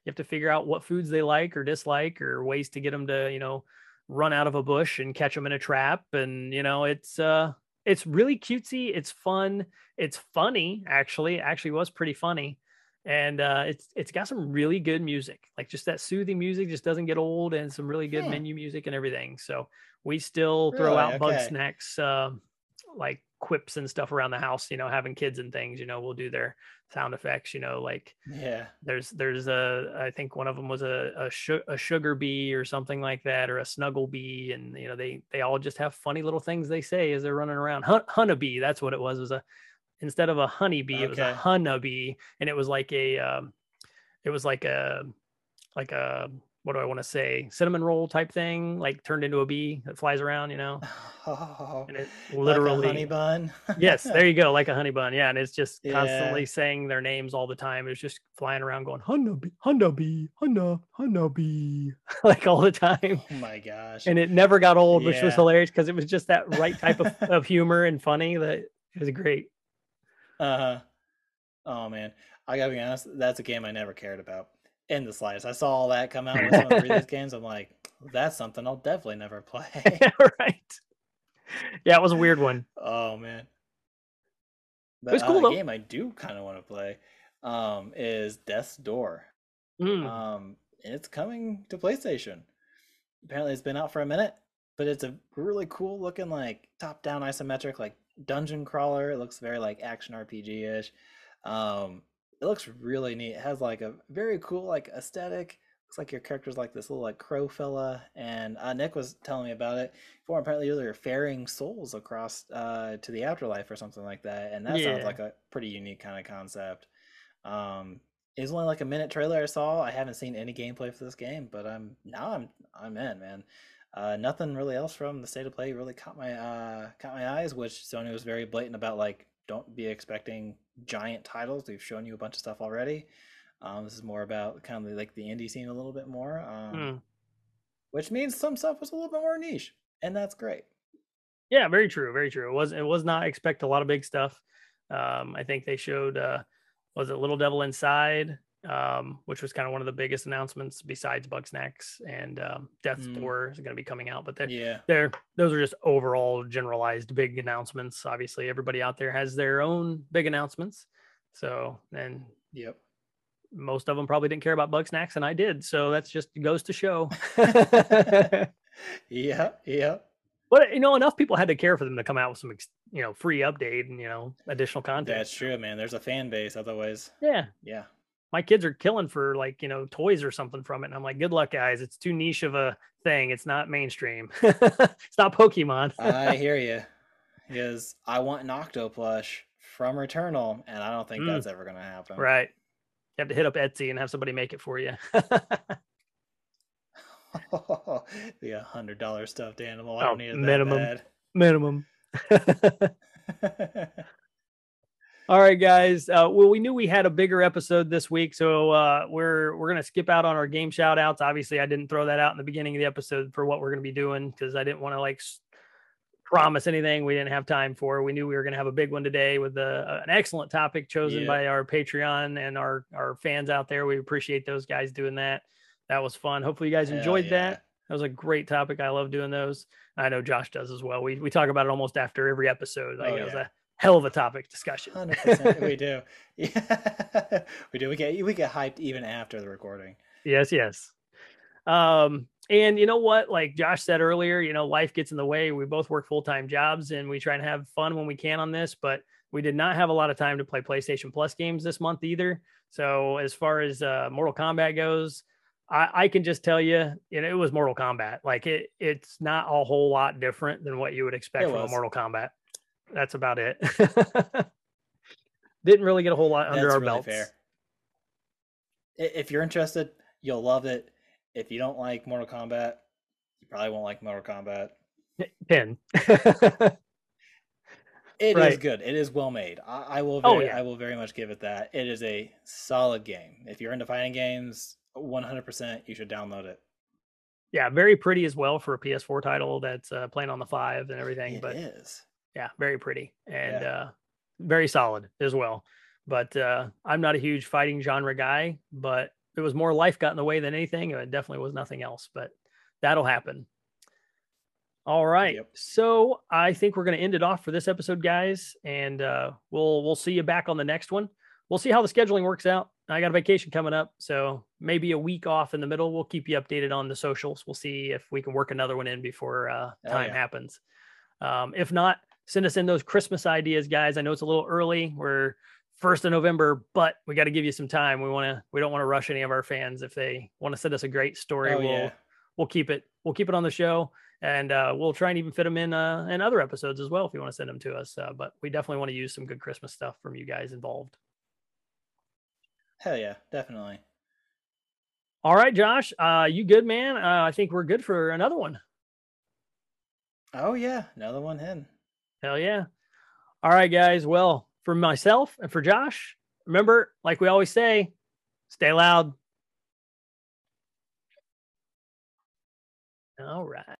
you have to figure out what foods they like or dislike, or ways to get them to, you know, run out of a bush and catch them in a trap. And you know, it's uh, it's really cutesy. It's fun. It's funny. Actually, It actually was pretty funny. And uh, it's it's got some really good music, like just that soothing music, just doesn't get old, and some really good Hmm. menu music and everything. So we still throw Really? out bug Okay. snacks uh, like quips and stuff around the house you know having kids and things you know we'll do their sound effects you know like Yeah. there's there's a i think one of them was a a, su- a sugar bee or something like that or a snuggle bee and you know they they all just have funny little things they say as they're running around Hun- honeybee that's what it was it was a instead of a honeybee it was a Okay. honeybee and it was like a um it was like a like a what do i want to say cinnamon roll type thing like turned into a bee that flies around you know Oh, and it literally like honey bun. yes there you go like a honey bun yeah and it's just Yeah. constantly saying their names all the time it's just flying around going honeybee honeybee honey bee, like all the time oh my gosh. and it never got old which was hilarious because it was just that right type of, of humor and funny that it was great Uh huh. Oh man, I gotta be honest. That's a game I never cared about in the slightest. I saw all that come out with some of the previous games. I'm like, that's something I'll definitely never play. right yeah it was a weird one oh man. But was uh, cool, the though. game I do kind of want to play um, is Death's Door. Mm, Um, and it's coming to PlayStation. Apparently, it's been out for a minute, but it's a really cool looking, like top-down isometric, like dungeon crawler. It looks very like action RPG ish. Um, it looks really neat. It has like a very cool like aesthetic. Looks like your character's like this little like crow fella, and uh, Nick was telling me about it. For apparently, they're ferrying souls across uh, to the afterlife or something like that, and that sounds like a pretty unique kind of concept. Um, it was only like a minute trailer I saw. I haven't seen any gameplay for this game, but I'm now I'm I'm in, man. Uh, nothing really else from the state of play really caught my uh, caught my eyes, which Sony was very blatant about. Like, don't be expecting giant titles. We've shown you a bunch of stuff already. Um, this is more about kind of like the indie scene a little bit more, um, mm. which means some stuff was a little bit more niche, and that's great. Yeah, very true, very true. It was it was not expect a lot of big stuff. Um, I think they showed uh was it Little Devil Inside, um, which was kind of one of the biggest announcements besides Bugsnax and um, Death's Mm. Door is going to be coming out. But they're, Yeah, they're those are just overall generalized big announcements. Obviously, everybody out there has their own big announcements. So and yep. most of them probably didn't care about Bugsnax, and I did. So that's just goes to show. Yeah, yeah. But you know, enough people had to care for them to come out with some, you know, free update and you know, additional content. That's true, man. There's a fan base. Otherwise, Yeah, yeah. My kids are killing for like you know toys or something from it, and I'm like, good luck, guys. It's too niche of a thing. It's not mainstream. it's not Pokemon. I hear you. Because I want an Octo plush from Returnal, and I don't think Mm. that's ever gonna happen. right. You have to hit up Etsy and have somebody make it for you. the hundred dollar stuffed animal. I Oh, don't need it minimum. that minimum. All right, guys. Uh, well, we knew we had a bigger episode this week, so uh, we're we're gonna skip out on our game shout outs. Obviously, I didn't throw that out in the beginning of the episode for what we're gonna be doing because I didn't want to like promise anything we didn't have time for. We knew we were gonna have a big one today with a, an excellent topic chosen yeah. by our Patreon and our our fans out there. We appreciate those guys doing that. That was fun. Hopefully, you guys enjoyed yeah. that. That was a great topic. I love doing those. I know Josh does as well. We we talk about it almost after every episode. Like oh, it was a hell of a topic discussion. 100%. we do. Yeah. we do. We get we get hyped even after the recording. Yes, yes. Um and you know what? Like Josh said earlier, you know, life gets in the way. We both work full-time jobs and we try and have fun when we can on this, but we did not have a lot of time to play PlayStation Plus games this month either. So as far as uh, Mortal Kombat goes, I, I can just tell you, you know, it was Mortal Kombat. Like it, it's not a whole lot different than what you would expect it from was. a Mortal Kombat. That's about it. Didn't really get a whole lot under That's our really belts. Fair. If you're interested, you'll love it. If you don't like Mortal Kombat, you probably won't like Mortal Kombat. Pin. It right. is good. It is well made. I, I will. Oh, very, oh, yeah. I will very much give it that. It is a solid game. If you're into fighting games, 100% you should download it. Yeah, very pretty as well for a PS4 title that's uh, playing on the five and everything. It but is. Yeah, very pretty and yeah. uh, very solid as well. But uh, I'm not a huge fighting genre guy, but it was more life got in the way than anything. It definitely was nothing else, but that'll happen. All right. Yep. So I think we're going to end it off for this episode, guys, and uh, we'll we'll see you back on the next one. We'll see how the scheduling works out. I got a vacation coming up, so maybe a week off in the middle. We'll keep you updated on the socials. We'll see if we can work another one in before uh, time oh, yeah. happens. Um, if not, send us in those Christmas ideas, guys. I know it's a little early. We're first of November, but we got to give you some time. We want to we don't want to rush any of our fans. If they want to send us a great story, oh, we'll yeah. we'll keep it we'll keep it on the show, and uh, we'll try and even fit them in uh, in other episodes as well if you want to send them to us. Uh, but we definitely want to use some good Christmas stuff from you guys involved. Hell yeah, definitely. All right, Josh, uh, you good, man? Uh, I think we're good for another one. Oh yeah, another one in. Hell yeah! All right, guys. Well, for myself and for Josh, remember, like we always say, stay loud. All right.